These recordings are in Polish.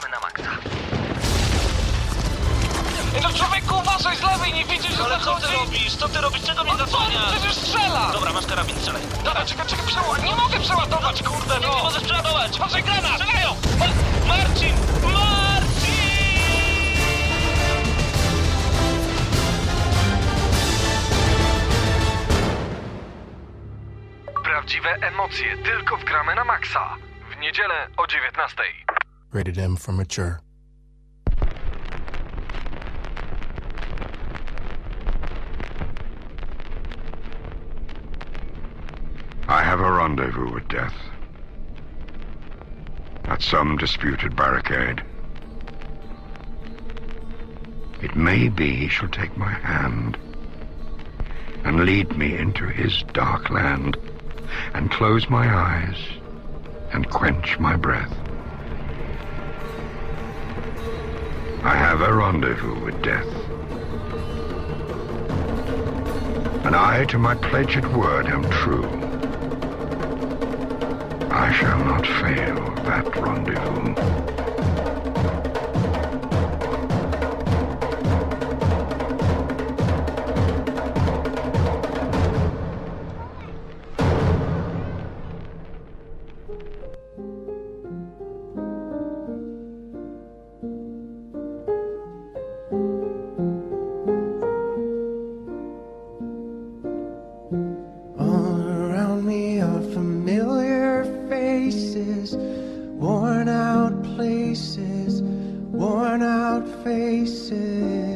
gramy na maksa. No człowieku, uważaj z lewej, nie widzisz, że Ale co ty robisz? Co ty robisz? Czego mnie No co, zasłaniasz? przecież strzela! Dobra, masz karabin, strzelaj. Dobra, czekaj, czekaj, przeładować. Nie mogę przeładować, kurde, Nie, no! nie możesz przeładować. Uważaj, granat! Strzelają! Ma- Marcin! Marcin! Prawdziwe emocje tylko w gramy na maksa. W niedzielę o 19. Rated M for mature. I have a rendezvous with death. At some disputed barricade. It may be he shall take my hand and lead me into his dark land and close my eyes and quench my breath. I have a rendezvous with death. And I to my pledged word am true. I shall not fail that rendezvous. Worn out places, worn out faces,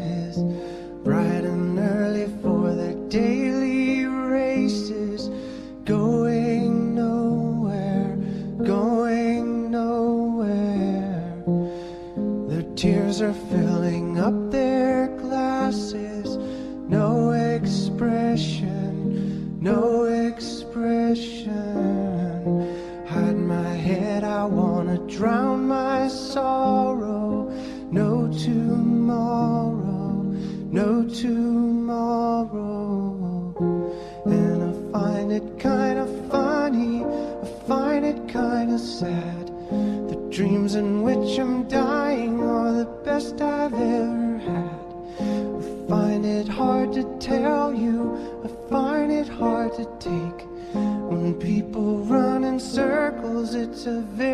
The.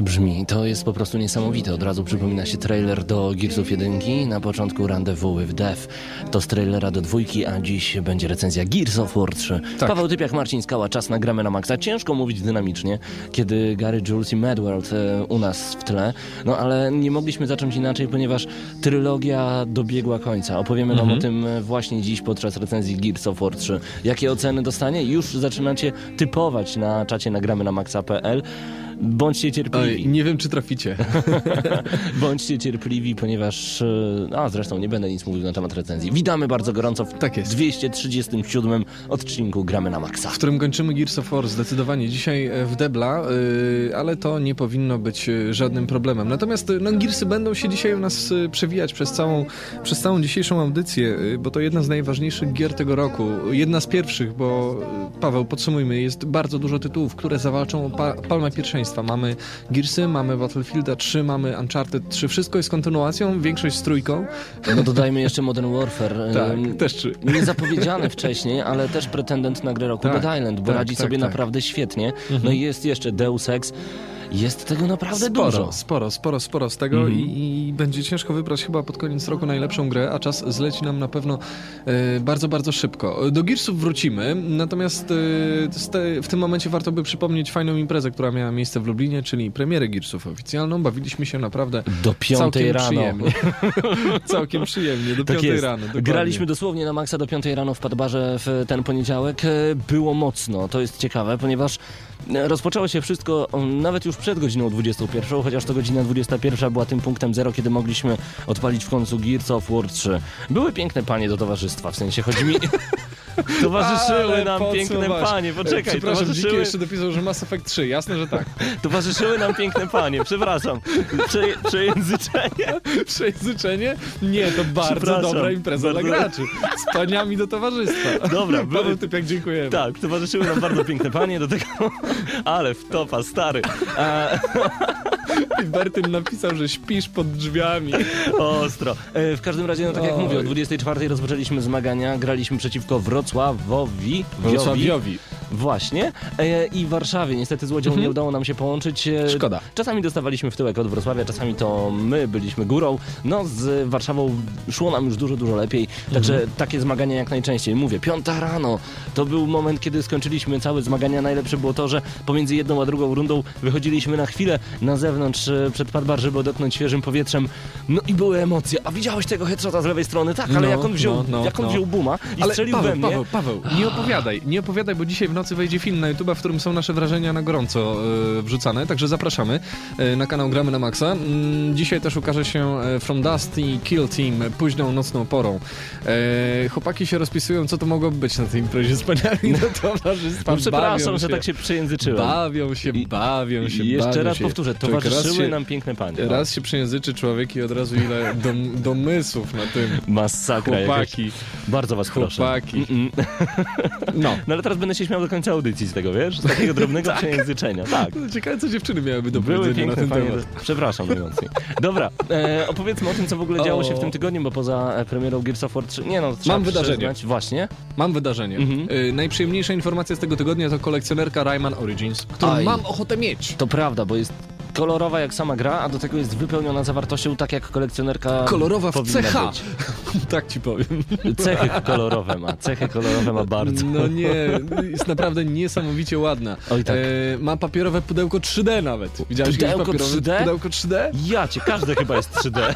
To brzmi? To jest po prostu niesamowite. Od razu przypomina się trailer do Gearsów 1. Na początku Rendezvous with Death. To z trailera do dwójki, a dziś będzie recenzja Gears of War 3. Tak. Paweł Typiak, Marcin Skała, czas na gramy na maksa. Ciężko mówić dynamicznie, kiedy Gary Jules i Madworld e, u nas w tle. No ale nie mogliśmy zacząć inaczej, ponieważ trylogia dobiegła końca. Opowiemy wam o tym e, właśnie dziś podczas recenzji Gears of War 3. Jakie oceny dostanie? Już zaczynacie typować na czacie nagramy na maxa.pl. Bądźcie cierpliwi. Oj, nie wiem, czy traficie. Bądźcie cierpliwi, ponieważ. e, A zresztą nie będę nic mówił na temat recenzji. Witamy bardzo gorąco w Tak jest. 237 odcinku Gramy na Maxa. w którym kończymy Gears of War zdecydowanie dzisiaj e, w debla, yy, ale to nie powinno być żadnym problemem. Natomiast no, Gearsy będą się dzisiaj u nas przewijać przez całą, przez całą dzisiejszą audycję, bo to jedna z najważniejszych gier tego roku. Jedna z pierwszych, bo Paweł, podsumujmy, jest bardzo dużo tytułów, które zawalczą o pa palmę pierwszeństwa. Mamy Gearsy, mamy Battlefielda 3, mamy Uncharted 3, wszystko jest kontynuacją, większość z trójką. No dodajmy jeszcze Modern Warfare. Tak, też trzy. Niezapowiedziany wcześniej, ale też pretendent na grę roku Tak, Dead Island, bo tak, radzi tak, sobie tak. naprawdę świetnie. No i jest jeszcze Deus Ex. Jest tego naprawdę sporo, dużo. Sporo, sporo, sporo z tego Mhm. i, i będzie ciężko wybrać chyba pod koniec roku najlepszą grę, a czas zleci nam na pewno e, bardzo, bardzo szybko. Do Gearsów wrócimy, natomiast e, te, w tym momencie warto by przypomnieć fajną imprezę, która miała miejsce w Lublinie, czyli premierę Gearsów oficjalną. Bawiliśmy się naprawdę Do piątej rano. przyjemnie. całkiem przyjemnie, do Tak piątej jest. rano. dokładnie. Graliśmy dosłownie na maksa do 5 rano w Padbarze w ten poniedziałek. E, Było mocno, to jest ciekawe, ponieważ rozpoczęło się wszystko nawet już przed godziną 21, chociaż to godzina 21 była tym punktem zero, kiedy mogliśmy odpalić w końcu Gears of War 3. Były piękne panie do towarzystwa, w sensie chodzi mi... Towarzyszyły Ale nam piękne podsumować. panie, E, poczekaj, Przepraszam, towarzyszyły, jeszcze dopisał, że Mass Effect 3. Jasne, że tak. towarzyszyły nam piękne panie, przepraszam. Prze, przejęzyczenie. Przejęzyczenie? Nie, to bardzo dobra impreza dla Bardzo- graczy. Z paniami do towarzystwa. Dobra, były- Paweł Typiak, dziękujemy. Tak, towarzyszyły nam bardzo piękne panie do tego, ale wtopa, stary. A, I Bertyn napisał, że śpisz pod drzwiami. ostro. E, w każdym razie, no tak jak Oj. mówię, o 24 rozpoczęliśmy zmagania, graliśmy przeciwko Wrocławowi. Wiowi. Wrocławiowi. Właśnie. E, I Warszawie. Niestety z Łodzią nie udało nam się połączyć. E, Mhm. Szkoda. Czasami dostawaliśmy w tyłek od Wrocławia, czasami to my byliśmy górą. No z Warszawą szło nam już dużo, dużo lepiej. Także Mhm. takie zmagania jak najczęściej. Mówię, piąta rano. To był moment, kiedy skończyliśmy całe zmagania. Najlepsze było to, że pomiędzy jedną a drugą rundą wychodziliśmy na chwilę na zewnątrz e, przed Padbar, żeby odetchnąć świeżym powietrzem. No i były emocje. A widziałeś tego headshota z lewej strony? Tak, ale No, jak on wziął, no, no, jak on no. wziął buma i Ale strzelił Paweł, we mnie. Paweł, Paweł, nie opowiadaj, nie opowiadaj, bo dzisiaj w nocy wejdzie film na YouTube, w którym są nasze wrażenia na gorąco e, wrzucane, także zapraszamy e, na kanał Gramy na Maxa. Mm, dzisiaj też ukaże się e, From Dust i Kill Team późną nocną porą. Chłopaki się rozpisują, co to mogłoby być na tej imprezie z paniami do towarzystwa. No przepraszam, bawią że tak się przejęzyczyłem. Bawią się, bawią się, I jeszcze bawią raz się. powtórzę, towarzyszyły się- nam piękne panie. No. Raz się przejęzyczy człowiek i od razu ile dom, domysłów na tym. Masakra jakaś. Chłopaki, Bardzo was proszę. chłopaki. No. No ale teraz będę się śmiał do końca audycji z tego, wiesz? Z takiego drobnego przejęzyczenia. Tak. Ciekawe, co dziewczyny miałyby do Były powiedzenia na piękne ten temat. Przepraszam najmocniej. Dobra, e, opowiedzmy o tym, co w ogóle działo się w O. tym tygodniu, bo poza e, premierą Gears of War 3... Nie no, trzeba Mam wydarzenie. Właśnie. Mam wydarzenie. Mhm. Y, najprzyjemniejsza informacja z tego tygodnia to kolekcjonerka Rayman Origins, którą Aj. mam ochotę mieć. To prawda, bo jest kolorowa jak sama gra, a do tego jest wypełniona zawartością tak jak kolekcjonerka Kolorowa w CH. być. tak ci powiem. Cechy kolorowe ma, cechy kolorowe ma bardzo. No nie, jest naprawdę niesamowicie ładna. Oj, tak. E, ma papierowe pudełko 3D nawet. Widziałeś Pudełko papierowe 3D? pudełko 3D? Ja cię, każde chyba jest 3D.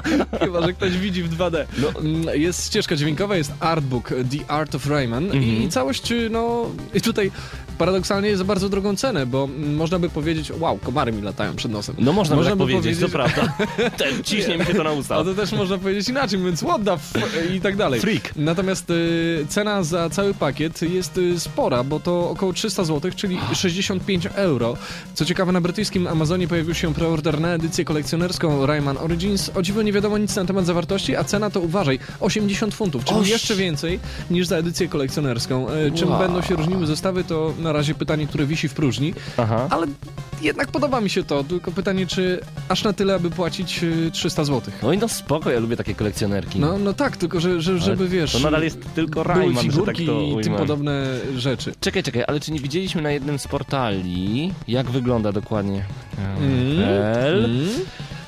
Chyba, że ktoś widzi w 2D. No. Mm, Jest ścieżka dźwiękowa, jest artbook The Art of Rayman Mhm. i całość, no i tutaj paradoksalnie jest za bardzo drogą cenę, bo można by powiedzieć, wow, komary mi latają przed nosem. No można, by tak by powiedzieć, to prawda. Te, ciśnie mi się to na usta. A to też można powiedzieć inaczej, więc what the i tak dalej. Freak. Natomiast y, cena za cały pakiet jest y, spora, bo to około 300 zł, czyli 65 euro. Co ciekawe, na brytyjskim Amazonie pojawił się preorder na edycję kolekcjonerską Rayman Origins. O dziwo nie wiadomo nic na temat zawartości, a cena to uważaj, 80 funtów, czyli Oś. jeszcze więcej niż za edycję kolekcjonerską. Y, Czym Wow. będą się różniły zestawy, to na razie pytanie, które wisi w próżni. Aha. Ale jednak podoba mi się to, tylko pytanie, czy aż na tyle, aby płacić y, 300 zł. No i no spoko, ja lubię takie kolekcjonerki. No, no tak, tylko że, że żeby wiesz. To nadal jest tylko Rayman, że tak figurki to i tym podobne rzeczy. Czekaj, czekaj, ale czy nie widzieliśmy na jednym z portali, jak wygląda dokładnie? Mm. L. Mm.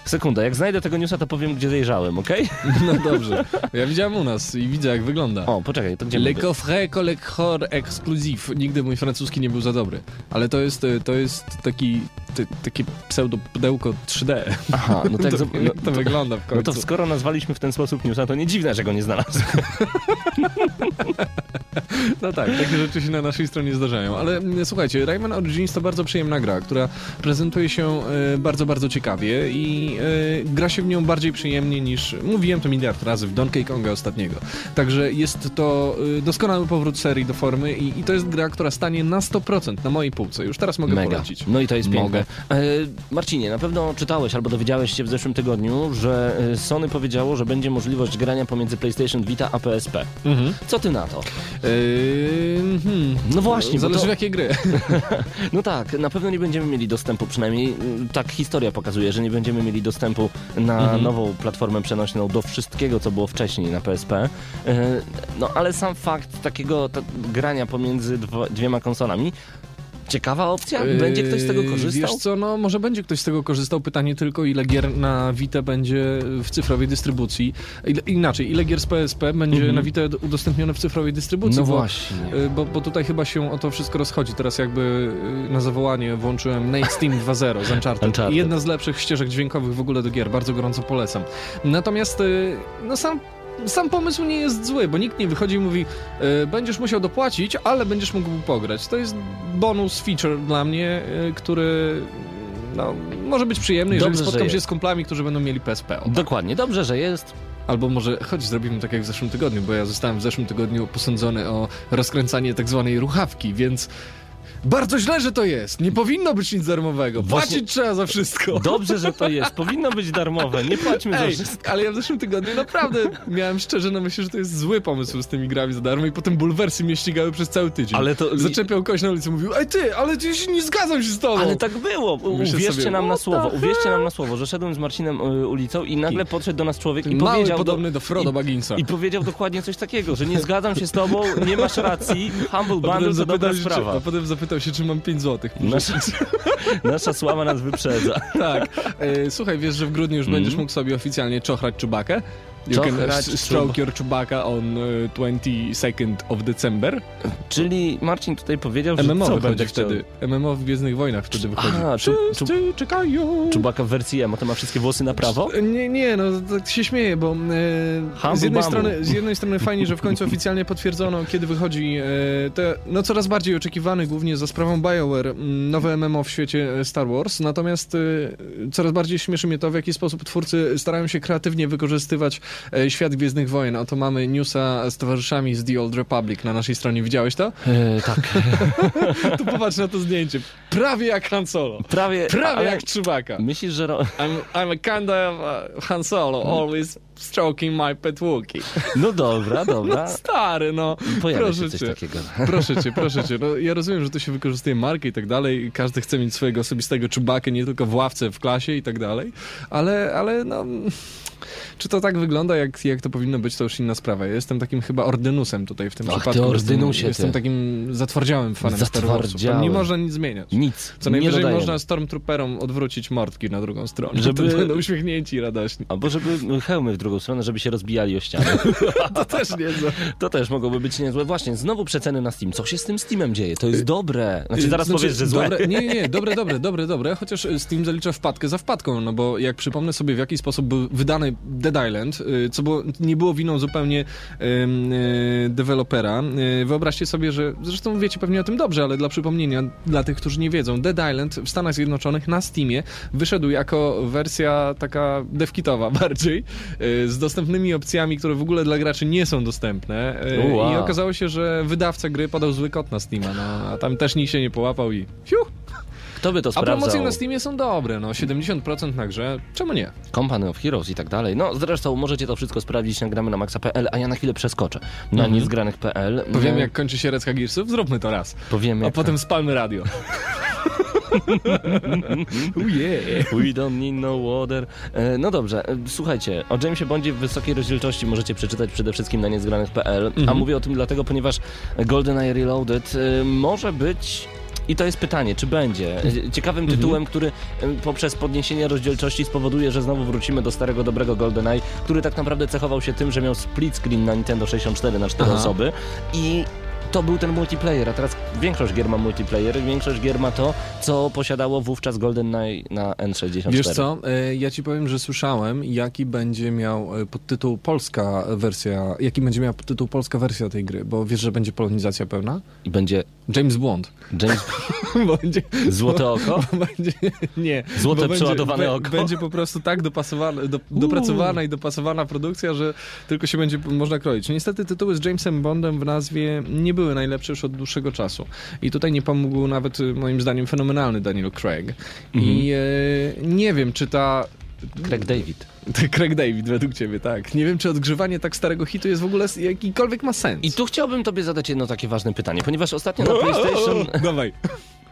Sekunda, jak znajdę tego newsa, to powiem, gdzie zajrzałem, okej? No dobrze. Ja widziałem u nas i widzę, jak wygląda. O, poczekaj, to gdzie Le coffret collector exclusive. Nigdy mój francuski nie był za dobry. Ale to jest, to jest taki, ty, takie pseudo pudełko 3D. Aha, no tak, to, zo- jak to wygląda w no końcu. to skoro nazwaliśmy w ten sposób newsa, to nie dziwne, że go nie znalazłem. No tak, takie rzeczy się na naszej stronie zdarzają. Ale mm, słuchajcie, Rayman Origins to bardzo przyjemna gra, która prezentuje się e, bardzo, bardzo ciekawie i e, gra się w nią bardziej przyjemnie niż, mówiłem to miliard razy, w Donkey Konga ostatniego. Także jest to e, doskonały powrót serii do formy i, i to jest gra, która stanie na 100% na mojej półce. Już teraz mogę Mega. polecić. No i to jest piękne. E, Marcinie, na pewno czytałeś albo dowiedziałeś się w zeszłym tygodniu, że Sony powiedziało, że będzie możliwość grania pomiędzy PlayStation Vita a PSP. Mhm. Co ty na to? E, hmm. No właśnie, Zależy to- w jakiej gry. No tak, na pewno nie będziemy mieli dostępu, przynajmniej y, tak historia pokazuje, że nie będziemy mieli dostępu na Mhm. nową platformę przenośną do wszystkiego, co było wcześniej na PSP. Y, No ale sam fakt takiego ta, grania pomiędzy dwo, dwiema konsolami, ciekawa opcja? Będzie ktoś z tego Yy, korzystał? Wiesz co, no może będzie ktoś z tego korzystał. Pytanie tylko, ile gier na Vita będzie w cyfrowej dystrybucji. Ile, inaczej, ile gier z PSP będzie Mhm. na Vita udostępnione w cyfrowej dystrybucji? No bo, właśnie. yy, Bo, bo tutaj chyba się o to wszystko rozchodzi. Teraz jakby yy, na zawołanie włączyłem Nate Steam 2.0 z Uncharted. Uncharted. Jedna z lepszych ścieżek dźwiękowych w ogóle do gier. Bardzo gorąco polecam. Natomiast yy, no sam sam pomysł nie jest zły, bo nikt nie wychodzi i mówi e, będziesz musiał dopłacić, ale będziesz mógł pograć. To jest bonus feature dla mnie, e, który no, może być przyjemny, jeżeli Dobrze, spotkam się jest. z kumplami, którzy będą mieli PSP. O, tak. Dokładnie, dobrze, że jest. Albo może chodź zrobimy tak jak w zeszłym tygodniu, bo ja zostałem w zeszłym tygodniu posądzony o rozkręcanie tak zwanej ruchawki, więc bardzo źle, że to jest. Nie powinno być nic darmowego. Właśnie- Płacić trzeba za wszystko. Dobrze, że to jest. Powinno być darmowe. Nie płaćmy za wszystko. ale ja w zeszłym tygodniu naprawdę miałem szczerze na myśli, że to jest zły pomysł z tymi grami za darmo i potem bulwersy mnie ścigały przez cały tydzień. Ale to- Zaczepiał kogoś na ulicy mówił, ej ty, ale ty się nie zgadzam się z tobą. Ale tak było. Uwierzcie sobie, nam na słowo, uwierzcie nam na słowo, że szedłem z Marcinem y, ulicą i nagle podszedł do nas człowiek i Mały, powiedział... podobny do Frodo Bagginsa. I powiedział dokładnie coś takiego, że nie zgadzam się z tobą, nie masz racji, Humble Bundle to dobra sprawa. a potem zapytał się, czy mam 5 złotych. Nasza, nasza sława nas wyprzedza. Tak. E, słuchaj, wiesz, że w grudniu już będziesz mógł sobie oficjalnie czochrać Czubakę? You can Czochrać s- stroke your Chewbacca on e, 22nd of December. Czyli Marcin tutaj powiedział, że MMO co chciał? wtedy. MMO w Gwiezdnych Wojnach wtedy wychodzi. A, czu, czu, czekają. Czubaka w wersji emo, to ma wszystkie włosy na prawo? Nie, nie, no tak się śmieję, bo e, z, jednej strony, z jednej strony fajnie, że w końcu oficjalnie potwierdzono, kiedy wychodzi e, te, no coraz bardziej oczekiwany głównie za sprawą BioWare m, nowe MMO w świecie e, Star Wars, natomiast e, coraz bardziej śmieszy mnie to, w jaki sposób twórcy starają się kreatywnie wykorzystywać e, świat Gwiezdnych Wojen. Oto mamy newsa z towarzyszami z The Old Republic na naszej stronie. Widziałeś to? E, tak, Tu popatrz na to zdjęcie. Prawie jak Han Solo. prawie, Prawie jak Chewbacca. Myślisz, że... Ro... I'm, I'm a kind of uh, Han Solo, always stroking my pet Wookie. No dobra, dobra. Stary, no. Pojawia proszę się coś cię. takiego. Proszę cię, proszę cię. No, ja rozumiem, że tu się wykorzystuje markę i tak dalej. Każdy chce mieć swojego osobistego czubakę, nie tylko w ławce, w klasie i tak dalej. Ale, ale no... Czy to tak wygląda, jak, jak to powinno być, to już inna sprawa. Ja jestem takim chyba ordynusem tutaj w tym Ach, ty przypadku. ordynusie, jestem, jestem ty. takim zatwardziałym fanem Star Warsów. Tam Zatwardziałym. nie można nic zmieniać. Nic. Co najwyżej dodajemy. można Stormtrooperom odwrócić mordki na drugą stronę. Żeby- Żeby... będą uśmiechnięci radośni. Albo żeby hełmy w drugą stronę, żeby się rozbijali o ścianę. To też niezłe. To też mogłoby być niezłe. Właśnie, znowu przeceny na Steam. Co się z tym Steamem dzieje? To jest dobre. Znaczy zaraz Znaczy, powiesz, że złe. Dobre, nie, nie, nie, dobre, dobre, dobre, dobre, chociaż Steam zalicza wpadkę za wpadką, no bo jak przypomnę sobie w jaki sposób był wydany Dead Island, y, co było, nie było winą zupełnie y, dewelopera. Y, Wyobraźcie sobie, że, zresztą wiecie pewnie o tym dobrze, ale dla przypomnienia, dla tych, którzy nie wiedzą, Dead Island w Stanach Zjednoczonych na Steamie wyszedł jako wersja taka devkitowa bardziej, z dostępnymi opcjami, które w ogóle dla graczy nie są dostępne Wow. i okazało się, że wydawca gry podał zły kod na Steama, no, a tam też nikt się nie połapał i fiu. Kto by to A sprawdzał? promocje na Steamie są dobre, no 70% na grze, czemu nie? Company of Heroes i tak dalej. No zresztą możecie to wszystko sprawdzić na gramy na maxa.pl, a ja na chwilę przeskoczę na Mhm. niezgranych.pl. Powiemy jak kończy się Red Gearsów? Zróbmy to raz. Powiemy A potem spalmy radio. Ujej. We don't need no water. E, No dobrze, e, słuchajcie, o Jamesie Bondzie w wysokiej rozdzielczości możecie przeczytać przede wszystkim na niezgranych.pl, Mhm. a mówię o tym dlatego, ponieważ GoldenEye Reloaded e, może być... I to jest pytanie, czy będzie ciekawym Mhm. tytułem, który poprzez podniesienie rozdzielczości spowoduje, że znowu wrócimy do starego, dobrego GoldenEye, który tak naprawdę cechował się tym, że miał split screen na Nintendo 64 na 4 Aha. osoby i to był ten multiplayer, a teraz większość gier ma multiplayer, większość gier ma to, co posiadało wówczas GoldenEye na N64. Wiesz co, e, ja ci powiem, że słyszałem, jaki będzie miał e, podtytuł polska wersja, jaki będzie miała podtytuł polska wersja tej gry, bo wiesz, że będzie polonizacja pełna? I będzie James Bond. James będzie, Złote Oko? Będzie, nie. Złote będzie, przeładowane oko? Będzie po prostu tak dopasowana, do, dopracowana i dopasowana produkcja, że tylko się będzie można kroić. Niestety tytuły z Jamesem Bondem w nazwie nie były najlepsze już od dłuższego czasu. I tutaj nie pomógł nawet y, moim zdaniem fenomenalny Daniel Craig. I e, nie wiem, czy ta Craig David. Craig David według ciebie, tak. Nie wiem, czy odgrzewanie tak starego hitu jest w ogóle jakikolwiek ma sens. I tu chciałbym tobie zadać jedno takie ważne pytanie, ponieważ ostatnio na PlayStation... Dawaj.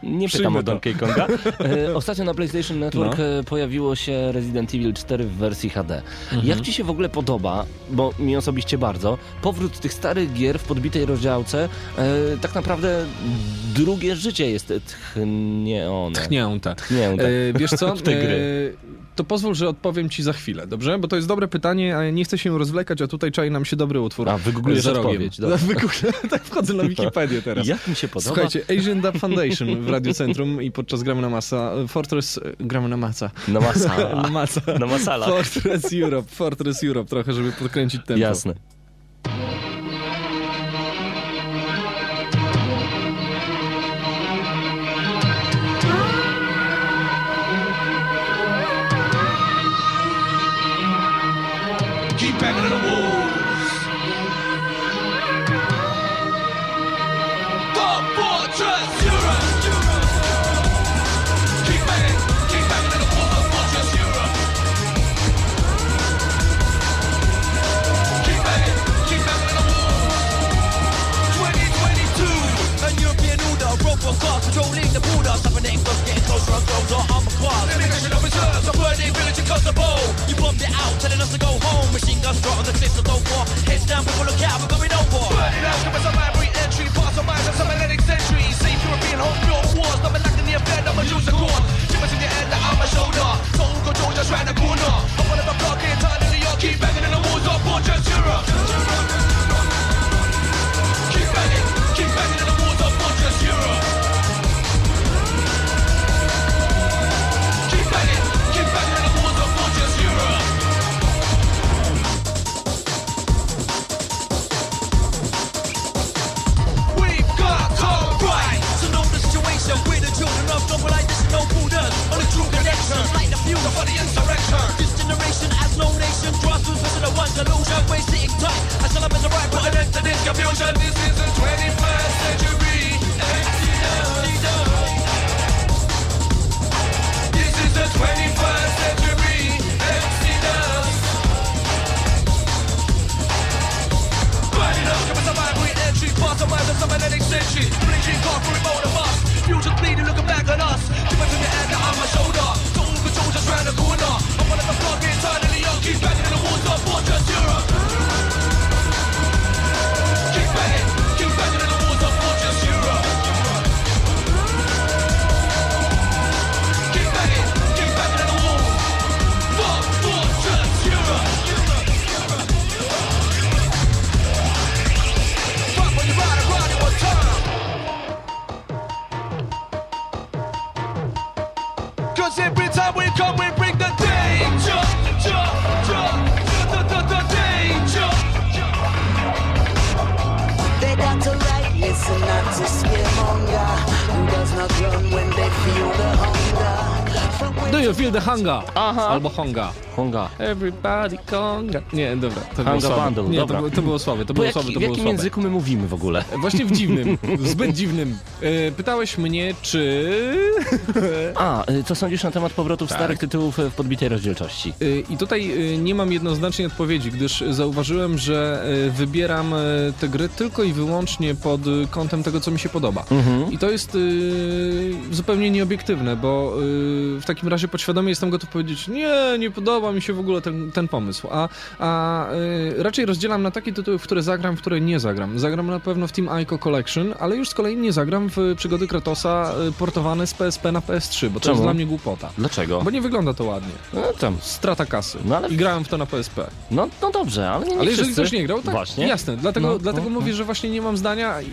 Nie pytam o. Donkey Konga. E, Ostatnio na PlayStation Network No. e, pojawiło się Resident Evil 4 w wersji HD. Mhm. Jak ci się w ogóle podoba, bo mi osobiście bardzo, powrót tych starych gier w podbitej rozdziałce, e, tak naprawdę drugie życie jest tchnione. Tchnięte. Tchnięte. E, wiesz co? W te gry. E, to pozwól, że odpowiem ci za chwilę, dobrze? Bo to jest dobre pytanie, a nie chcę się rozwlekać, a tutaj czai nam się dobry utwór. A, wygooglujesz odpowiedź, dobra. Tak wchodzę na Wikipedię teraz. Jak mi się podoba? Słuchajcie, Asian Dub Foundation w Radio Centrum i podczas gramy na masa, Fortress, gramy na masa. Na masala. Na masa. Na masalach. Fortress Europe, Fortress Europe trochę, żeby podkręcić tempo. Jasne. got the ball. You bombed it out, telling us to go home. Machine guns right on the cliffs of Dover. Heads down, people look out, we're going over. Burning out, give us a library entry. Parts of minds of some Atlantic century. Safe European home built wars. Number locked the affair, number use the cause. Give us in the end, the Do you feel the hunger? Aha. Albo honga. Honga. Everybody conga. Nie, dobra, to było Hanga bundle, Nie, to, dobra. było- to było słabe, to było jaki, słabe, to w było jakim słabe. języku my mówimy w ogóle? Właśnie w dziwnym, zbyt dziwnym. E, pytałeś mnie, czy... A, y, co sądzisz na temat powrotów Tak. starych tytułów y, w podbitej rozdzielczości? E, I tutaj e, nie mam jednoznacznej odpowiedzi, gdyż zauważyłem, że e, wybieram e, te gry tylko i wyłącznie pod e, kątem tego, co mi się podoba. Mhm. I to jest e, zupełnie nieobiektywne, bo e, w takim razie podświadomie jestem gotów powiedzieć, nie, nie podoba mi się w ogóle ten, ten pomysł. A, a e, raczej rozdzielam na takie tytuły, w które zagram, w które nie zagram. Zagram na pewno w Team Ico Collection, ale już z kolei nie zagram w przygody Kratosa e, portowane z PSP na PS3, bo to Czemu? jest dla mnie głupota. Dlaczego? Bo nie wygląda to ładnie. No tam, Strata kasy. No ale- I grałem w to na PSP. no, no dobrze, ale nie, nie Ale jeżeli ktoś nie grał, tak, Właśnie. jasne. Dlatego, No, dlatego no, mówię, że właśnie nie mam zdania i,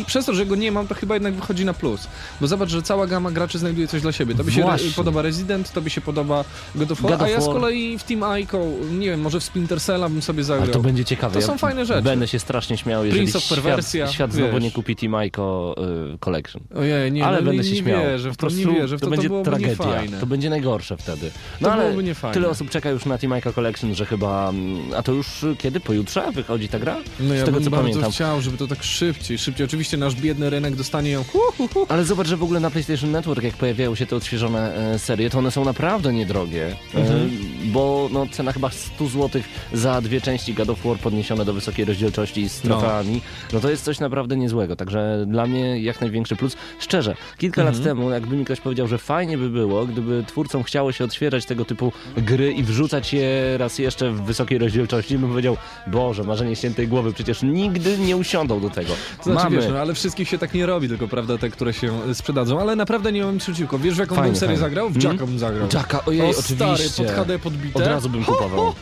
i przez to, że go nie mam, to chyba jednak wychodzi na plus. Bo zobacz, że cała gama graczy znajduje coś dla siebie. Tobie się Właśnie. re- podoba Resident, tobie się podoba God of War, God of a ja z War. Kolei w Team Ico, nie wiem, może w Splinter Cella bym sobie zagrał. Ale to będzie ciekawe. To Ja są fajne rzeczy. Będę się strasznie śmiał, jeżeli Prince of świat, świat znowu nie kupi Team Ico y, Collection. Ojej, nie, ale no, będę nie, się śmiał. wierzę w Po to, nie prostu wierzę w to, to będzie to tragedia. To będzie najgorsze wtedy. No To ale tyle osób czeka już na Team Ico Collection, że chyba... mm, A to już y, kiedy? Pojutrze wychodzi ta gra? No Z ja tego bym co bardzo pamiętam. chciał, żeby to tak szybciej, szybciej. Oczywiście nasz biedny rynek dostanie ją hu, hu, hu. Ale zobacz, że w ogóle na PlayStation Network, jak pojawiają się te odświeżone e, serie, to one są naprawdę niedrogie. E, Mhm. Bo no, cena chyba 100 zł za dwie części God of War podniesione do wysokiej rozdzielczości z No. trofeami, no to jest coś naprawdę niezłego. Także dla mnie jak największy plus. Szczerze, kilka Mhm. lat temu, jakby mi ktoś powiedział, że fajnie by było, gdyby twórcom chciało się odświeżać tego typu gry i wrzucać je raz jeszcze w wysokiej rozdzielczości, bym powiedział, Boże, marzenie ściętej głowy, przecież nigdy nie usiądą do tego. To znaczy, Mamy wiesz, no, ale wszystkich się tak nie robi, tylko prawda, te, które się y, sprzedadzą. Ale naprawdę nie mam nic przeciwko. Wiesz, w jaką Fajnie, serię zagrał? W. Jacka bym zagrał. Jacka, ojej, o, oczywiście. stary, pod HD podbite. Od razu bym kupował.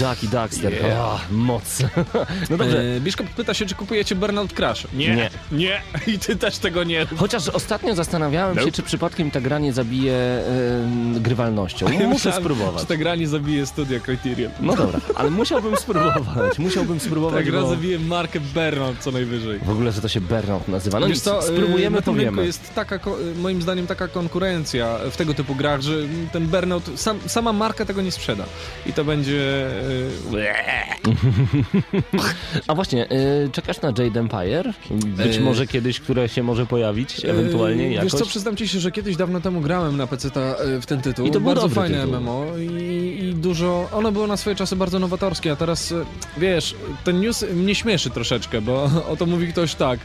Jack i Daxter. Yeah. O, moc. no dobrze. Biszkop pyta się, czy kupujecie Burnout Crash. Nie. Nie. Nie. I ty też tego nie. Chociaż ostatnio zastanawiałem się, Nope. czy przypadkiem ta gra nie zabije e, grywalnością. Muszę Myślałem, spróbować. Czy ta gra nie zabije studia Criterion. No dobra, ale musiałbym spróbować. Musiałbym Ta spróbować, gra bo... zabije markę Burnout co najwyżej. W ogóle, że to się Burnout nazywa. No Wiesz nic, co, e, spróbujemy, rynku powiemy. jest taka, e, moim zdaniem, taka konkurencja w tego typu grach, że ten Burnout, sam, sama marka tego nie sprzeda. I to będzie... e, A właśnie, e, czekasz na Jade Empire? Być E, może kiedyś, które się może pojawić, ewentualnie jakoś? Wiesz co, przyznam ci się, że kiedyś dawno temu grałem na PC w ten tytuł. I to bardzo fajne tytuł. MMO i, i dużo. Ono było na swoje czasy bardzo nowatorskie, a teraz e, wiesz, ten news mnie śmieszy troszeczkę, bo o to mówi ktoś tak.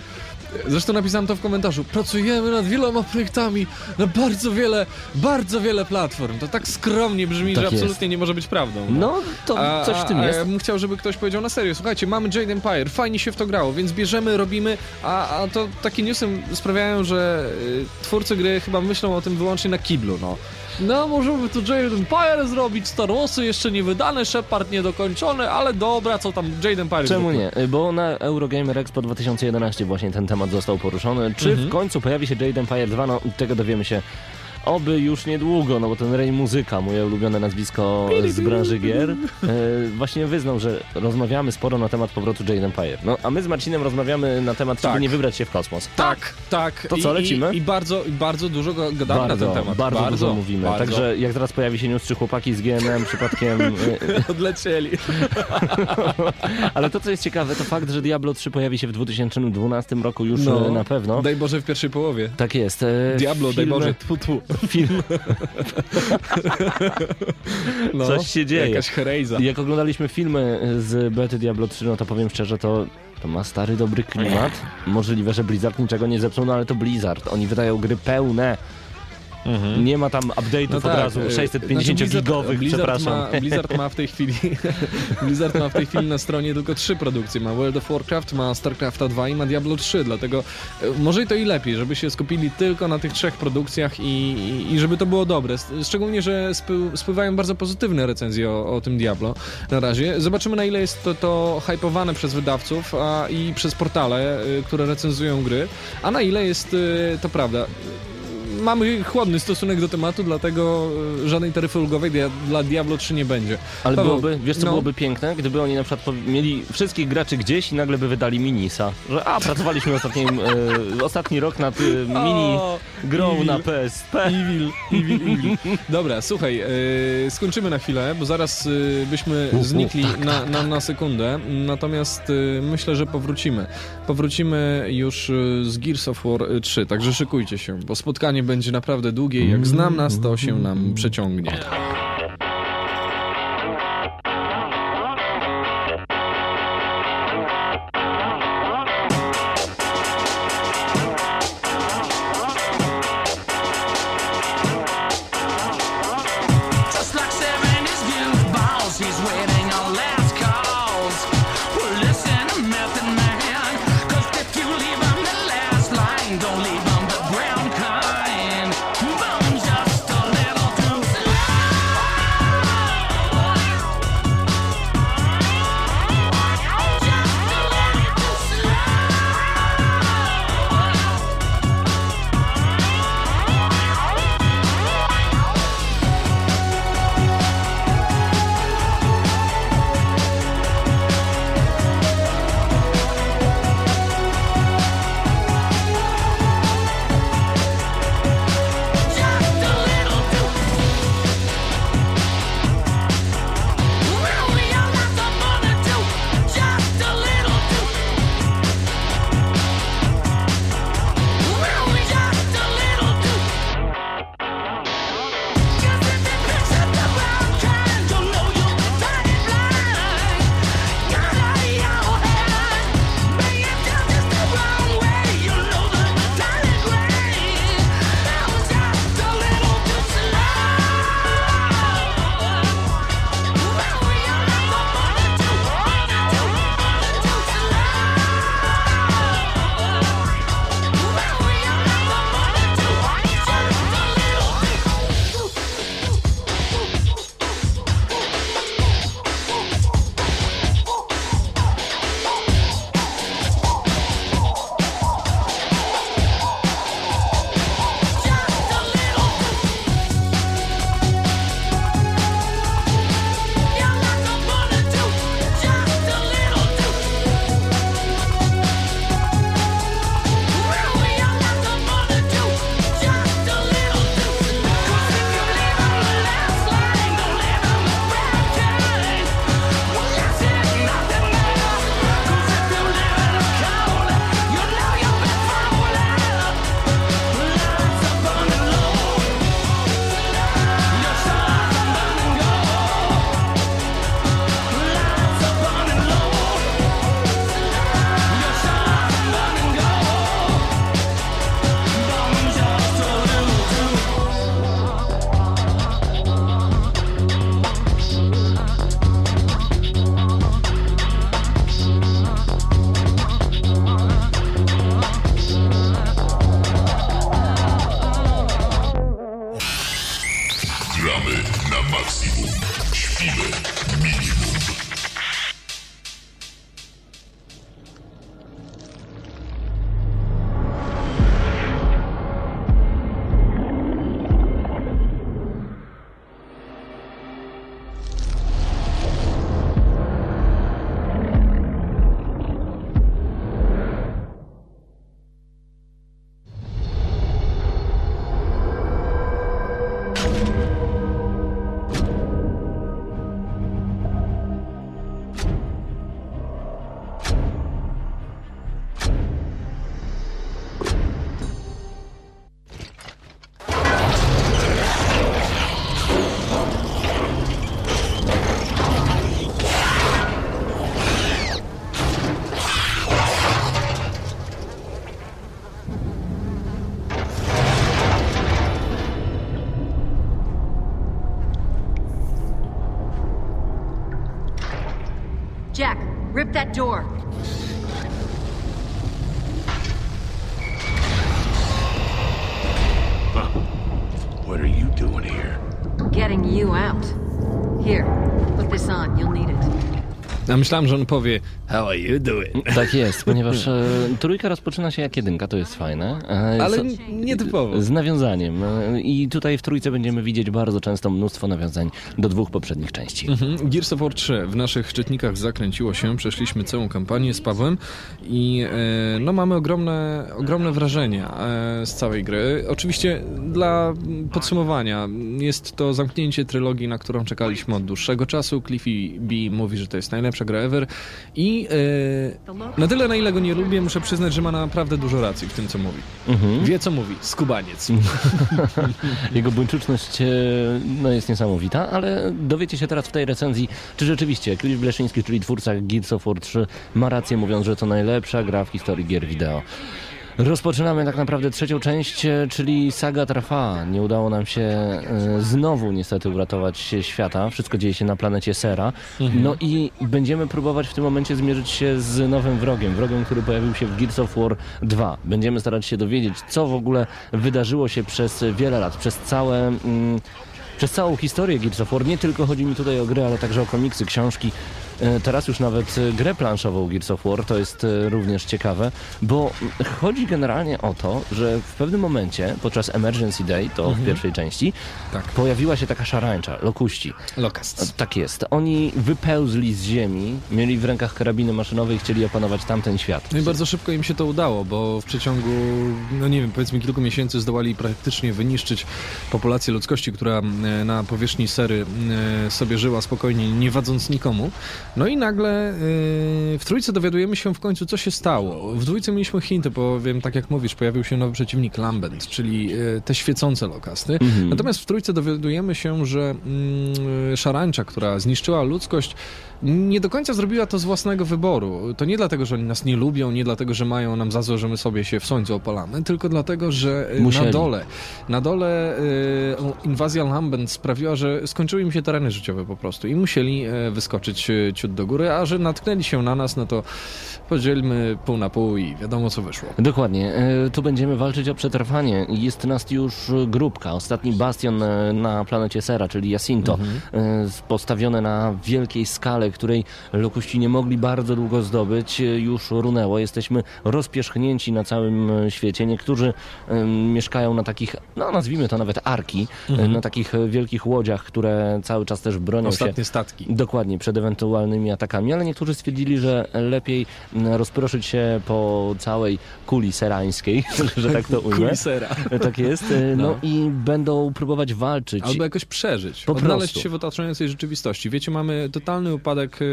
Zresztą napisałem to w komentarzu. Pracujemy nad wieloma projektami, na bardzo wiele, bardzo wiele platform. To tak skromnie brzmi, Tak że jest. absolutnie nie może być prawdą. No, to A- coś w tym a, jest. Ja bym chciał, żeby ktoś powiedział na serio. Słuchajcie, mamy Jade Empire, fajnie się w to grało, więc bierzemy, robimy, a, a to takie newsy sprawiają, że y, twórcy gry chyba myślą o tym wyłącznie na kiblu, no. No, możemy tu Jade Empire zrobić, Star Warsy jeszcze nie wydane, Shepard niedokończony, ale dobra, co tam Jade Empire Czemu nie? Bo na Eurogamer Expo 2011 właśnie ten temat został poruszony. Czy Mhm. w końcu pojawi się Jade Empire 2? No, tego dowiemy się oby już niedługo, no bo ten Ray Muzyka, moje ulubione nazwisko z branży gier, e, właśnie wyznał, że rozmawiamy sporo na temat powrotu Jade Empire. No, a my z Marcinem rozmawiamy na temat, Tak. żeby nie wybrać się w kosmos. Tak, tak. To co, lecimy? I, i bardzo, bardzo dużo gadamy bardzo, na ten temat. bardzo, dużo mówimy. bardzo. Także jak zaraz pojawi się news, czy chłopaki z GNM przypadkiem... e, Odlecieli. Ale to, co jest ciekawe, to fakt, że Diablo 3 pojawi się w 2012 roku już No. e, na pewno. Daj Boże w pierwszej połowie. Tak jest. Diablo, daj filmy- Boże, tfu, tfu. Film, No, Coś się dzieje. Jakaś herejza. Jak oglądaliśmy filmy z bety Diablo 3, no to powiem szczerze, to, to ma stary, dobry klimat. Możliwe, że Blizzard niczego nie zepsuł, no ale to Blizzard. Oni wydają gry pełne. Nie ma tam update'ów od razu, e, 650 znaczy Blizzard- gigowych, Blizzard przepraszam. Ma, Blizzard ma w tej chwili Blizzard ma w tej chwili na stronie tylko trzy produkcje. Ma World of Warcraft, ma StarCrafta 2 i ma Diablo 3, dlatego e, może i to i lepiej, żeby się skupili tylko na tych trzech produkcjach i, i, i żeby to było dobre. Szczególnie, że spły, spływają bardzo pozytywne recenzje o, o tym Diablo na razie. Zobaczymy na ile jest to, to hypowane przez wydawców a, i przez portale, y, które recenzują gry, a na ile jest y, to prawda mamy chłodny stosunek do tematu, dlatego e, żadnej taryfy ulgowej dia dla Diablo 3 nie będzie. Ale Paweł, byłoby, wiesz co no. byłoby piękne, gdyby oni na przykład mieli wszystkich graczy gdzieś i nagle by wydali minisa. Że a, pracowaliśmy ostatnim, e, ostatni rok nad e, mini O, grą evil. na PSP. Evil, evil, evil. Dobra, słuchaj, e, skończymy na chwilę, bo zaraz e, byśmy znikli tak, na, tak, na, tak. na sekundę, natomiast e, myślę, że powrócimy. Powrócimy już z Gears of War e, 3, także szykujcie się, bo spotkanie będzie naprawdę długie jak znam nas, to się nam przeciągnie. That door. What are you doing here? Getting you out. Here, put this on. You'll need it. Ja myślałem, że on powie How are you doing? Tak jest, ponieważ e, trójka rozpoczyna się jak jedynka, to jest fajne. E, Ale so- nietypowo. Z nawiązaniem. E, I tutaj w trójce będziemy widzieć bardzo często mnóstwo nawiązań do dwóch poprzednich części. Mhm. Gears of War 3 w naszych czytnikach zakręciło się, przeszliśmy całą kampanię z Pawłem i e, no mamy ogromne, ogromne wrażenia e, z całej gry. Oczywiście dla podsumowania jest to zamknięcie trylogii, na którą czekaliśmy od dłuższego czasu. Cliffy B mówi, że to jest najlepsza gra ever i e, na tyle na ile go nie lubię, muszę przyznać, że ma naprawdę dużo racji w tym, co mówi. Mhm. Wie, co mówi. Skubaniec. Jego buńczuczność e, no, jest niesamowita, ale dowiecie się teraz w tej recenzji, czy rzeczywiście Filip Bleszyński, czyli twórca Gears of War 3 ma rację mówiąc, że to najlepsza gra w historii gier wideo. Rozpoczynamy tak naprawdę trzecią część, e, czyli saga trwa. Nie udało nam się e, znowu niestety uratować świata. Wszystko dzieje się na planecie Sera. Mhm. No i będziemy próbować w tym momencie zmierzyć się z nowym wrogiem. Wrogiem, który pojawił się w Gears of War 2. Będziemy starać się dowiedzieć, co w ogóle wydarzyło się przez wiele lat, przez całe... Mm, przez całą historię Gears of War. Nie tylko chodzi mi tutaj o gry, ale także o komiksy, książki. E, Teraz już nawet e, grę planszową Gears of War, to jest e, również ciekawe, bo chodzi generalnie o to, że w pewnym momencie, podczas Emergency Day, to w Mhm. pierwszej części, Tak. pojawiła się taka szarańcza, lokuści. Locust. Tak jest. Oni wypełzli z ziemi, mieli w rękach karabiny maszynowe i chcieli opanować tamten świat. No i bardzo szybko im się to udało, bo w przeciągu, no nie wiem, powiedzmy kilku miesięcy zdołali praktycznie wyniszczyć populację ludzkości, która na powierzchni sery sobie żyła spokojnie, nie wadząc nikomu. No i nagle e, w trójce dowiadujemy się w końcu, co się stało. W dwójce mieliśmy hinty, bo wiem, tak jak mówisz, pojawił się nowy przeciwnik Lambent, czyli e, te świecące lokasty. Mhm. Natomiast w trójce dowiadujemy się, że mm, szarańcza, która zniszczyła ludzkość, nie do końca zrobiła to z własnego wyboru. To nie dlatego, że oni nas nie lubią, nie dlatego, że mają nam za złe, że my sobie się w słońcu opalamy, tylko dlatego, że y, Musieli. na dole, na dole y, inwazja Lambent sprawiła, że skończyły im się tereny życiowe po prostu i musieli y, wyskoczyć y, ciut do góry, a że natknęli się na nas, no to podzielmy pół na pół i wiadomo co wyszło. Dokładnie. E, Tu będziemy walczyć o przetrwanie. Jest nas już grupka. Ostatni bastion e, na planecie Sera, czyli Jacinto, e, postawione na wielkiej skale, której lokuści nie mogli bardzo długo zdobyć, e, już runęło. Jesteśmy rozpierzchnięci na całym e, świecie. Niektórzy mieszkają na takich, no nazwijmy to nawet arki, e, Mhm. na takich wielkich łodziach, które cały czas też bronią się Ostatnie statki. Dokładnie, przed ewentualnymi atakami, ale niektórzy stwierdzili, że lepiej rozproszyć się po całej kuli serańskiej, że tak to ujmę. Kuli sera. Tak jest. No, No. i będą próbować walczyć. Albo jakoś przeżyć, Po odnaleźć prostu. się w otaczającej rzeczywistości. Wiecie, mamy totalny upadek e,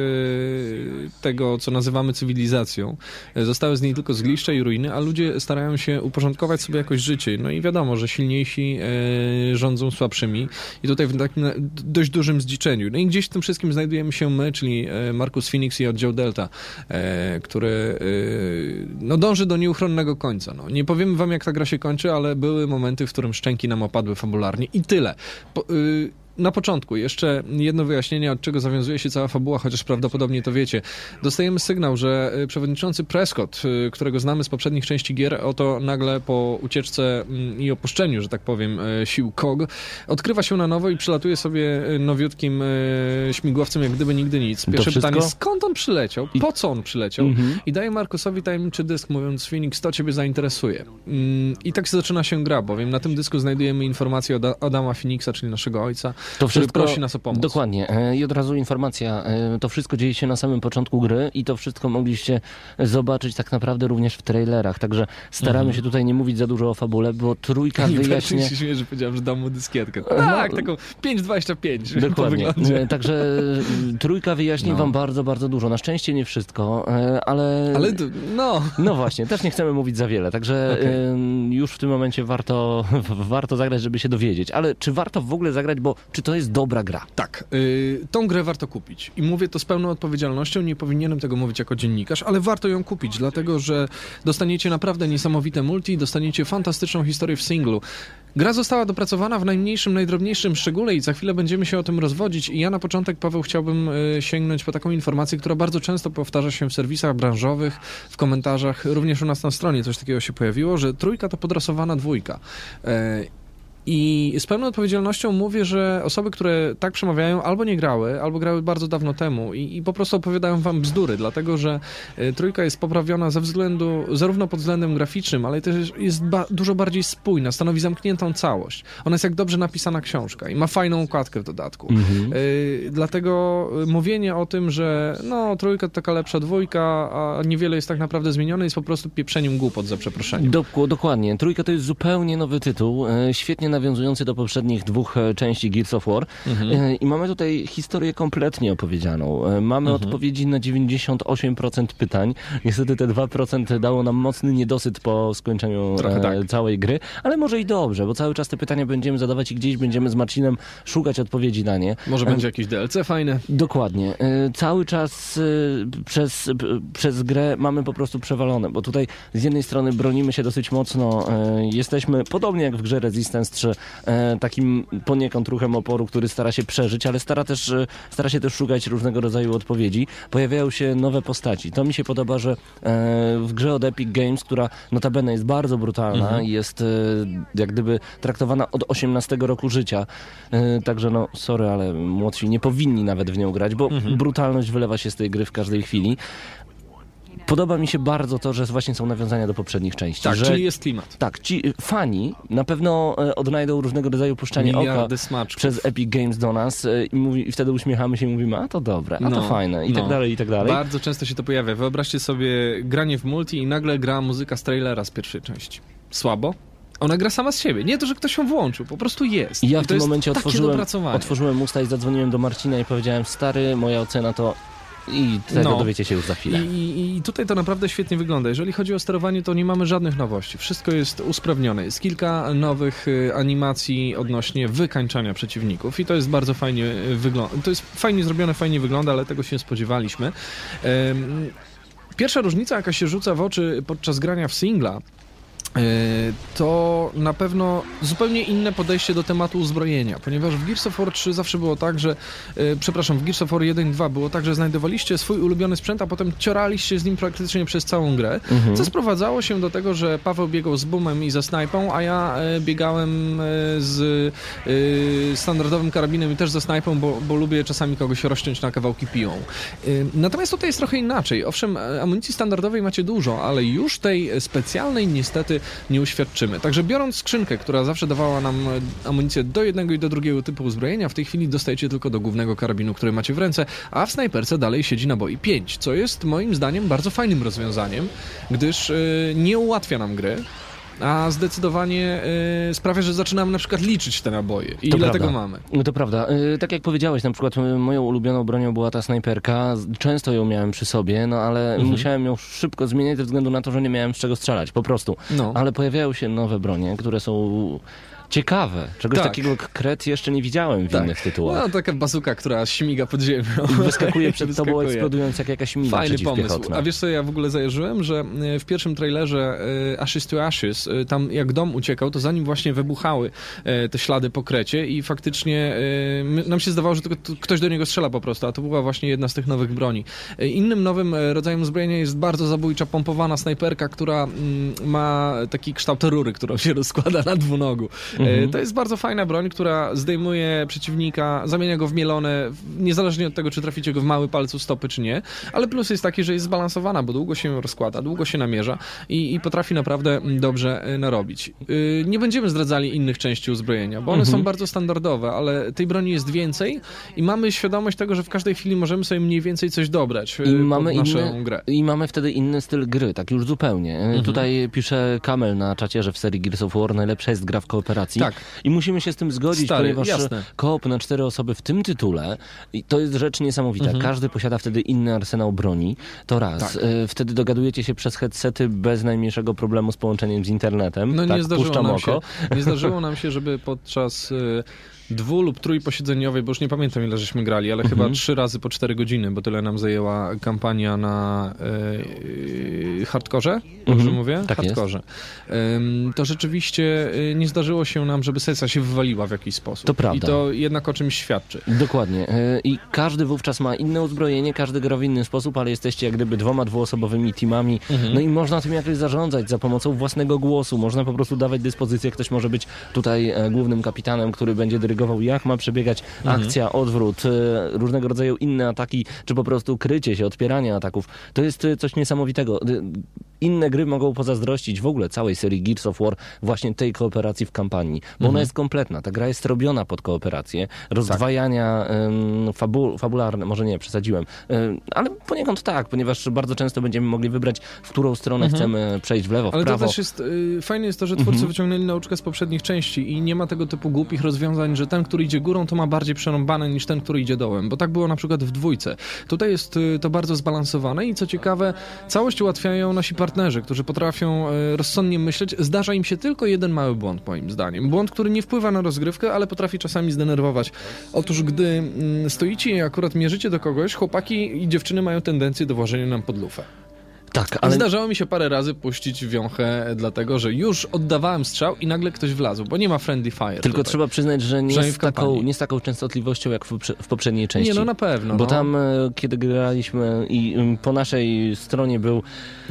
tego, co nazywamy cywilizacją. E, Zostały z niej tylko zgliszcza i ruiny, a ludzie starają się uporządkować sobie jakoś życie. No i wiadomo, że silniejsi e, rządzą słabszymi i tutaj w takim dość dużym zdziczeniu. No i gdzieś w tym wszystkim znajdujemy się my, czyli Marcus Phoenix i oddział Delta, który no, dąży do nieuchronnego końca. No, nie powiemy wam, jak ta gra się kończy, ale były momenty, w którym szczęki nam opadły fabularnie i tyle. Po, y, na początku jeszcze jedno wyjaśnienie, od czego zawiązuje się cała fabuła, chociaż prawdopodobnie to wiecie. Dostajemy sygnał, że y, przewodniczący Prescott, y, którego znamy z poprzednich części gier, oto nagle po ucieczce mm, i opuszczeniu, że tak powiem, y, sił KOG, odkrywa się na nowo i przylatuje sobie nowiutkim śmigłowcem, jak gdyby nigdy nic. Pierwsze pytanie, skąd on przyleciał? Po co on przyleciał? Mhm. I daje Markusowi tajemniczy dysk, mówiąc, Phoenix, to ciebie zainteresuje. Mm, I tak się zaczyna się gra, bowiem na tym dysku znajdujemy informację od A- Adama Phoenixa, czyli naszego ojca, To który wszystko, prosi nas o pomoc. Dokładnie. E, I od razu informacja. e, To wszystko dzieje się na samym początku gry i to wszystko mogliście zobaczyć tak naprawdę również w trailerach. Także staramy Mhm. się tutaj nie mówić za dużo o fabule, bo trójka I wyjaśnia... się śmieję, że powiedziałem, że dam mu dyskietkę. No. Tak, taką 5,25 po Dokładnie. E, Także e, trójka wyjaśni No. wam bardzo, bardzo dużo. Na szczęście nie wszystko, e, ale... Ale no. No właśnie, też nie chcemy mówić za wiele, także em, już w tym momencie warto, warto zagrać, żeby się dowiedzieć. Ale czy warto w ogóle zagrać, bo czy to jest dobra gra? Tak, y, tą grę warto kupić. I mówię to z pełną odpowiedzialnością, nie powinienem tego mówić jako dziennikarz, ale warto ją kupić, dlatego że dostaniecie naprawdę niesamowite multi, dostaniecie fantastyczną historię w singlu. Gra została dopracowana w najmniejszym, najdrobniejszym szczególe i za chwilę będziemy się o tym rozwodzić. I ja na początek, Paweł, chciałbym y, sięgnąć po taką informację, która bardzo często powtarza się w serwisach branżowych, w komentarzach, również u nas na stronie coś takiego się pojawiło, że trójka to podrasowana dwójka. I z pełną odpowiedzialnością mówię, że osoby, które tak przemawiają, albo nie grały, albo grały bardzo dawno temu i, i po prostu opowiadają wam bzdury, dlatego że e, trójka jest poprawiona ze względu, zarówno pod względem graficznym, ale też jest ba- dużo bardziej spójna, stanowi zamkniętą całość. Ona jest jak dobrze napisana książka i ma fajną układkę w dodatku. Mhm. E, dlatego e, mówienie o tym, że no trójka to taka lepsza dwójka, a niewiele jest tak naprawdę zmienione, jest po prostu pieprzeniem głupot, za przeproszeniem. Dok- dokładnie. Trójka to jest zupełnie nowy tytuł, świetnie nawiązujący do poprzednich dwóch e, części Gears of War. Mhm. E, I mamy tutaj historię kompletnie opowiedzianą. E, Mamy Mhm. odpowiedzi na 98% pytań. Niestety te 2% dało nam mocny niedosyt po skończeniu tak. całej gry, ale może i dobrze, bo cały czas te pytania będziemy zadawać i gdzieś będziemy z Marcinem szukać odpowiedzi na nie. Może będzie jakieś DLC fajne. Dokładnie. Cały czas przez, przez grę mamy po prostu przewalone, bo tutaj z jednej strony bronimy się dosyć mocno, jesteśmy podobnie jak w grze Resistance 3, e, takim poniekąd ruchem oporu, który stara się przeżyć, ale stara, też, e, stara się też szukać różnego rodzaju odpowiedzi. Pojawiają się nowe postaci. To mi się podoba, że e, w grze od Epic Games, która notabene jest bardzo brutalna Mhm. i jest jak gdyby traktowana od 18 roku życia, także no sorry, ale młodsi nie powinni nawet w nią grać, bo Mhm. brutalność wylewa się z tej gry w każdej chwili. Podoba mi się bardzo to, że właśnie są nawiązania do poprzednich części. Tak, że, czyli jest klimat. Tak, ci fani na pewno e, odnajdą różnego rodzaju puszczanie oka Miliardy smaczków. przez Epic Games do nas e, i, mówi, i wtedy uśmiechamy się i mówimy, a to dobre, a to No, fajne i tak no. dalej, i tak dalej. Bardzo często się to pojawia. Wyobraźcie sobie granie w multi i nagle gra muzyka z trailera z pierwszej części. Słabo? Ona gra sama z siebie. Nie to, że ktoś ją włączył, po prostu jest. I ja I w to tym momencie otworzyłem, otworzyłem usta i zadzwoniłem do Marcina i powiedziałem, stary, moja ocena to... I tego No. dowiecie się już za chwilę. I, i, tutaj to naprawdę świetnie wygląda. Jeżeli chodzi o sterowanie, to nie mamy żadnych nowości. Wszystko jest usprawnione. Jest kilka nowych y, animacji odnośnie wykańczania przeciwników i to jest bardzo fajnie wygląda. To jest fajnie zrobione, fajnie wygląda, ale tego się spodziewaliśmy. Em, Pierwsza różnica, jaka się rzuca w oczy podczas grania w singla, to na pewno zupełnie inne podejście do tematu uzbrojenia, ponieważ w Gears of War 3 zawsze było tak, że, e, przepraszam, w Gears of War 1 i 2 było tak, że znajdowaliście swój ulubiony sprzęt, a potem cioraliście z nim praktycznie przez całą grę, Mhm. co sprowadzało się do tego, że Paweł biegał z boomem i ze snajpą, a ja e, biegałem e, z e, standardowym karabinem i też ze snajpą, bo, bo lubię czasami kogoś rozciąć na kawałki piją. E, Natomiast tutaj jest trochę inaczej. Owszem, e, amunicji standardowej macie dużo, ale już tej e, specjalnej niestety nie uświadczymy. Także biorąc skrzynkę, która zawsze dawała nam e, amunicję do jednego i do drugiego typu uzbrojenia, w tej chwili dostajecie tylko do głównego karabinu, który macie w ręce, a w snajperce dalej siedzi naboi 5, co jest moim zdaniem bardzo fajnym rozwiązaniem, gdyż e, nie ułatwia nam gry, a zdecydowanie y, sprawia, że zaczynamy na przykład liczyć te naboje. I To ile tego mamy? No to prawda. Y, Tak jak powiedziałeś, na przykład y, moją ulubioną bronią była ta snajperka. Często ją miałem przy sobie, no ale Mhm. musiałem ją szybko zmieniać ze względu na to, że nie miałem z czego strzelać, po prostu. No. Ale pojawiają się nowe bronie, które są ciekawe. Czegoś Tak. takiego jak kret jeszcze nie widziałem w innych tytułach. No, taka bazuka, która śmiga pod ziemią. I wyskakuje przed tobą eksplodując jak jakaś mina Fajny pomysł. A wiesz co ja w ogóle zajarzyłem? Że e, w pierwszym trailerze e, Ashes to Ashes, e, tam jak dom uciekał, to zanim właśnie wybuchały te ślady po krecie i faktycznie nam się zdawało, że ktoś do niego strzela po prostu, a to była właśnie jedna z tych nowych broni. Innym nowym rodzajem uzbrojenia jest bardzo zabójcza pompowana snajperka, która mm, ma taki kształt rury, którą się rozkłada na dwunogu. E, Mhm. To jest bardzo fajna broń, która zdejmuje przeciwnika, zamienia go w mielone, niezależnie od tego, czy traficie go w mały palcu stopy, czy nie. Ale plus jest taki, że jest zbalansowana, bo długo się rozkłada, długo się namierza i, i potrafi naprawdę dobrze e, narobić. Yy, nie będziemy zdradzali innych części uzbrojenia, bo one Mhm. są bardzo standardowe, ale tej broni jest więcej i mamy świadomość tego, że w każdej chwili możemy sobie mniej więcej coś dobrać I yy, mamy, naszą inny, grę. I mamy wtedy inny styl gry, tak już zupełnie. Mhm. Tutaj pisze Kamel na czacie, że w serii Gears of War najlepsza jest gra w kooperacji. Tak. I musimy się z tym zgodzić, Stary, ponieważ jasne. koop na cztery osoby w tym tytule, i to jest rzecz niesamowita. Mhm. Każdy posiada wtedy inny arsenał broni. To raz. Tak. Y, Wtedy dogadujecie się przez headsety bez najmniejszego problemu z połączeniem z internetem. No tak, nie zdarzyło nam oko. się, nie zdarzyło nam się, żeby podczas y, dwu lub trójposiedzeniowej, bo już nie pamiętam ile żeśmy grali, ale chyba trzy razy po cztery godziny, bo tyle nam zajęła kampania na e, hardkorze, dobrze Mhm, mówię? tak hardkorze. Em, to rzeczywiście e, nie zdarzyło się nam, żeby sesja się wywaliła w jakiś sposób. To prawda. I to jednak o czymś świadczy. Dokładnie. I każdy wówczas ma inne uzbrojenie, każdy gra w inny sposób, ale jesteście jak gdyby dwoma dwuosobowymi teamami. Mhm. No i można tym jakoś zarządzać za pomocą własnego głosu. Można po prostu dawać dyspozycję. Ktoś może być tutaj głównym kapitanem, który będzie dyrygował, jak ma przebiegać Mhm. akcja, odwrót, e, różnego rodzaju inne ataki, czy po prostu krycie się, odpieranie ataków. To jest e, coś niesamowitego. D- Inne gry mogą pozazdrościć w ogóle całej serii Gears of War właśnie tej kooperacji w kampanii, bo ona Mhm. jest kompletna. Ta gra jest robiona pod kooperację, rozdwajania ym, fabu fabularne, może nie, przesadziłem, ym, ale poniekąd tak, ponieważ bardzo często będziemy mogli wybrać, w którą stronę Mhm. chcemy przejść, w lewo, w Ale to prawo. też jest, y, fajne jest to, że twórcy Mhm. wyciągnęli nauczkę z poprzednich części i nie ma tego typu głupich rozwiązań, że ten, który idzie górą, to ma bardziej przerąbane niż ten, który idzie dołem, bo tak było na przykład w dwójce. Tutaj jest y, to bardzo zbalansowane i co ciekawe, całość ułatwiają nasi partnerzy, którzy potrafią y, rozsądnie myśleć. Zdarza im się tylko jeden mały błąd, moim zdaniem. Błąd, który nie wpływa na rozgrywkę, ale potrafi czasami zdenerwować. Otóż, gdy mm, stoicie i akurat mierzycie do kogoś, chłopaki i dziewczyny mają tendencję do włożenia nam pod lufę. Tak, Ale... Zdarzało mi się parę razy puścić wiąchę, dlatego że już oddawałem strzał i nagle ktoś wlazł, bo nie ma friendly fire. tylko tutaj. trzeba przyznać, że nie z, taką, nie z taką częstotliwością jak w, poprze- w poprzedniej części. Nie, no na pewno. Bo no. tam, e, kiedy graliśmy i ym, po naszej stronie był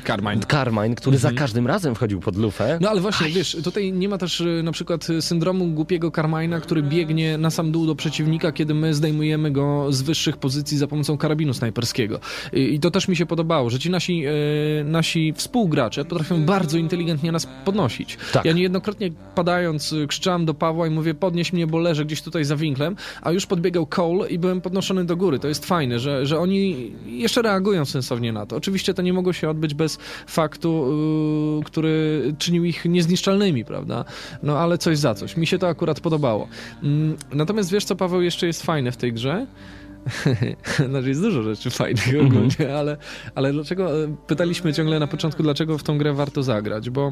Carmine. Carmine, który Mhm. za każdym razem wchodził pod lufę. No ale właśnie, wiesz, tutaj nie ma też y, na przykład syndromu głupiego Carmina, który biegnie na sam dół do przeciwnika, kiedy my zdejmujemy go z wyższych pozycji za pomocą karabinu snajperskiego. I, to też mi się podobało, że ci nasi, nasi współgracze potrafią bardzo inteligentnie nas podnosić. Tak. Ja niejednokrotnie padając y, krzyczałem do Pawła i mówię podnieś mnie, bo leżę gdzieś tutaj za winklem, a już podbiegał Cole i byłem podnoszony do góry. To jest fajne, że, że oni jeszcze reagują sensownie na to. Oczywiście to nie mogło się odbyć bez faktu, y, który czynił ich niezniszczalnymi, prawda? No ale coś za coś. Mi się to akurat podobało. Mm, Natomiast wiesz co, Paweł, jeszcze jest fajne w tej grze? znaczy jest dużo rzeczy fajnych ogólnie, ale, ale dlaczego, e, pytaliśmy ciągle na początku, dlaczego w tą grę warto zagrać, bo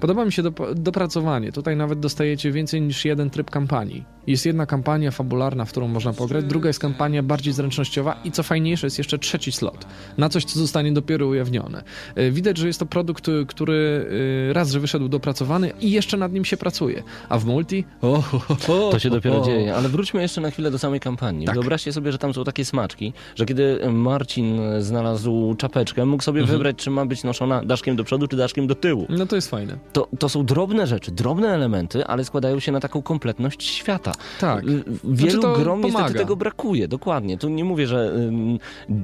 podoba mi się dop- dopracowanie. Tutaj nawet dostajecie więcej niż jeden tryb kampanii. Jest jedna kampania fabularna, w którą można pograć, druga jest kampania bardziej zręcznościowa i co fajniejsze, jest jeszcze trzeci slot. Na coś, co zostanie dopiero ujawnione. E, Widać, że jest to produkt, y, który raz, że wyszedł dopracowany i jeszcze nad nim się pracuje. A w multi? O, ho, ho, ho, To się dopiero dzieje, ale wróćmy jeszcze na chwilę do samej kampanii. Tak. Wyobraźcie sobie, że tam są takie smaczki, że kiedy Marcin znalazł czapeczkę, mógł sobie Mhm. wybrać, czy ma być noszona daszkiem do przodu, czy daszkiem do tyłu. No to jest fajne. To, to są drobne rzeczy, drobne elementy, ale składają się na taką kompletność świata. Tak. Y, Wielu Znaczy grom niestety pomaga. tego brakuje, dokładnie. Tu nie mówię, że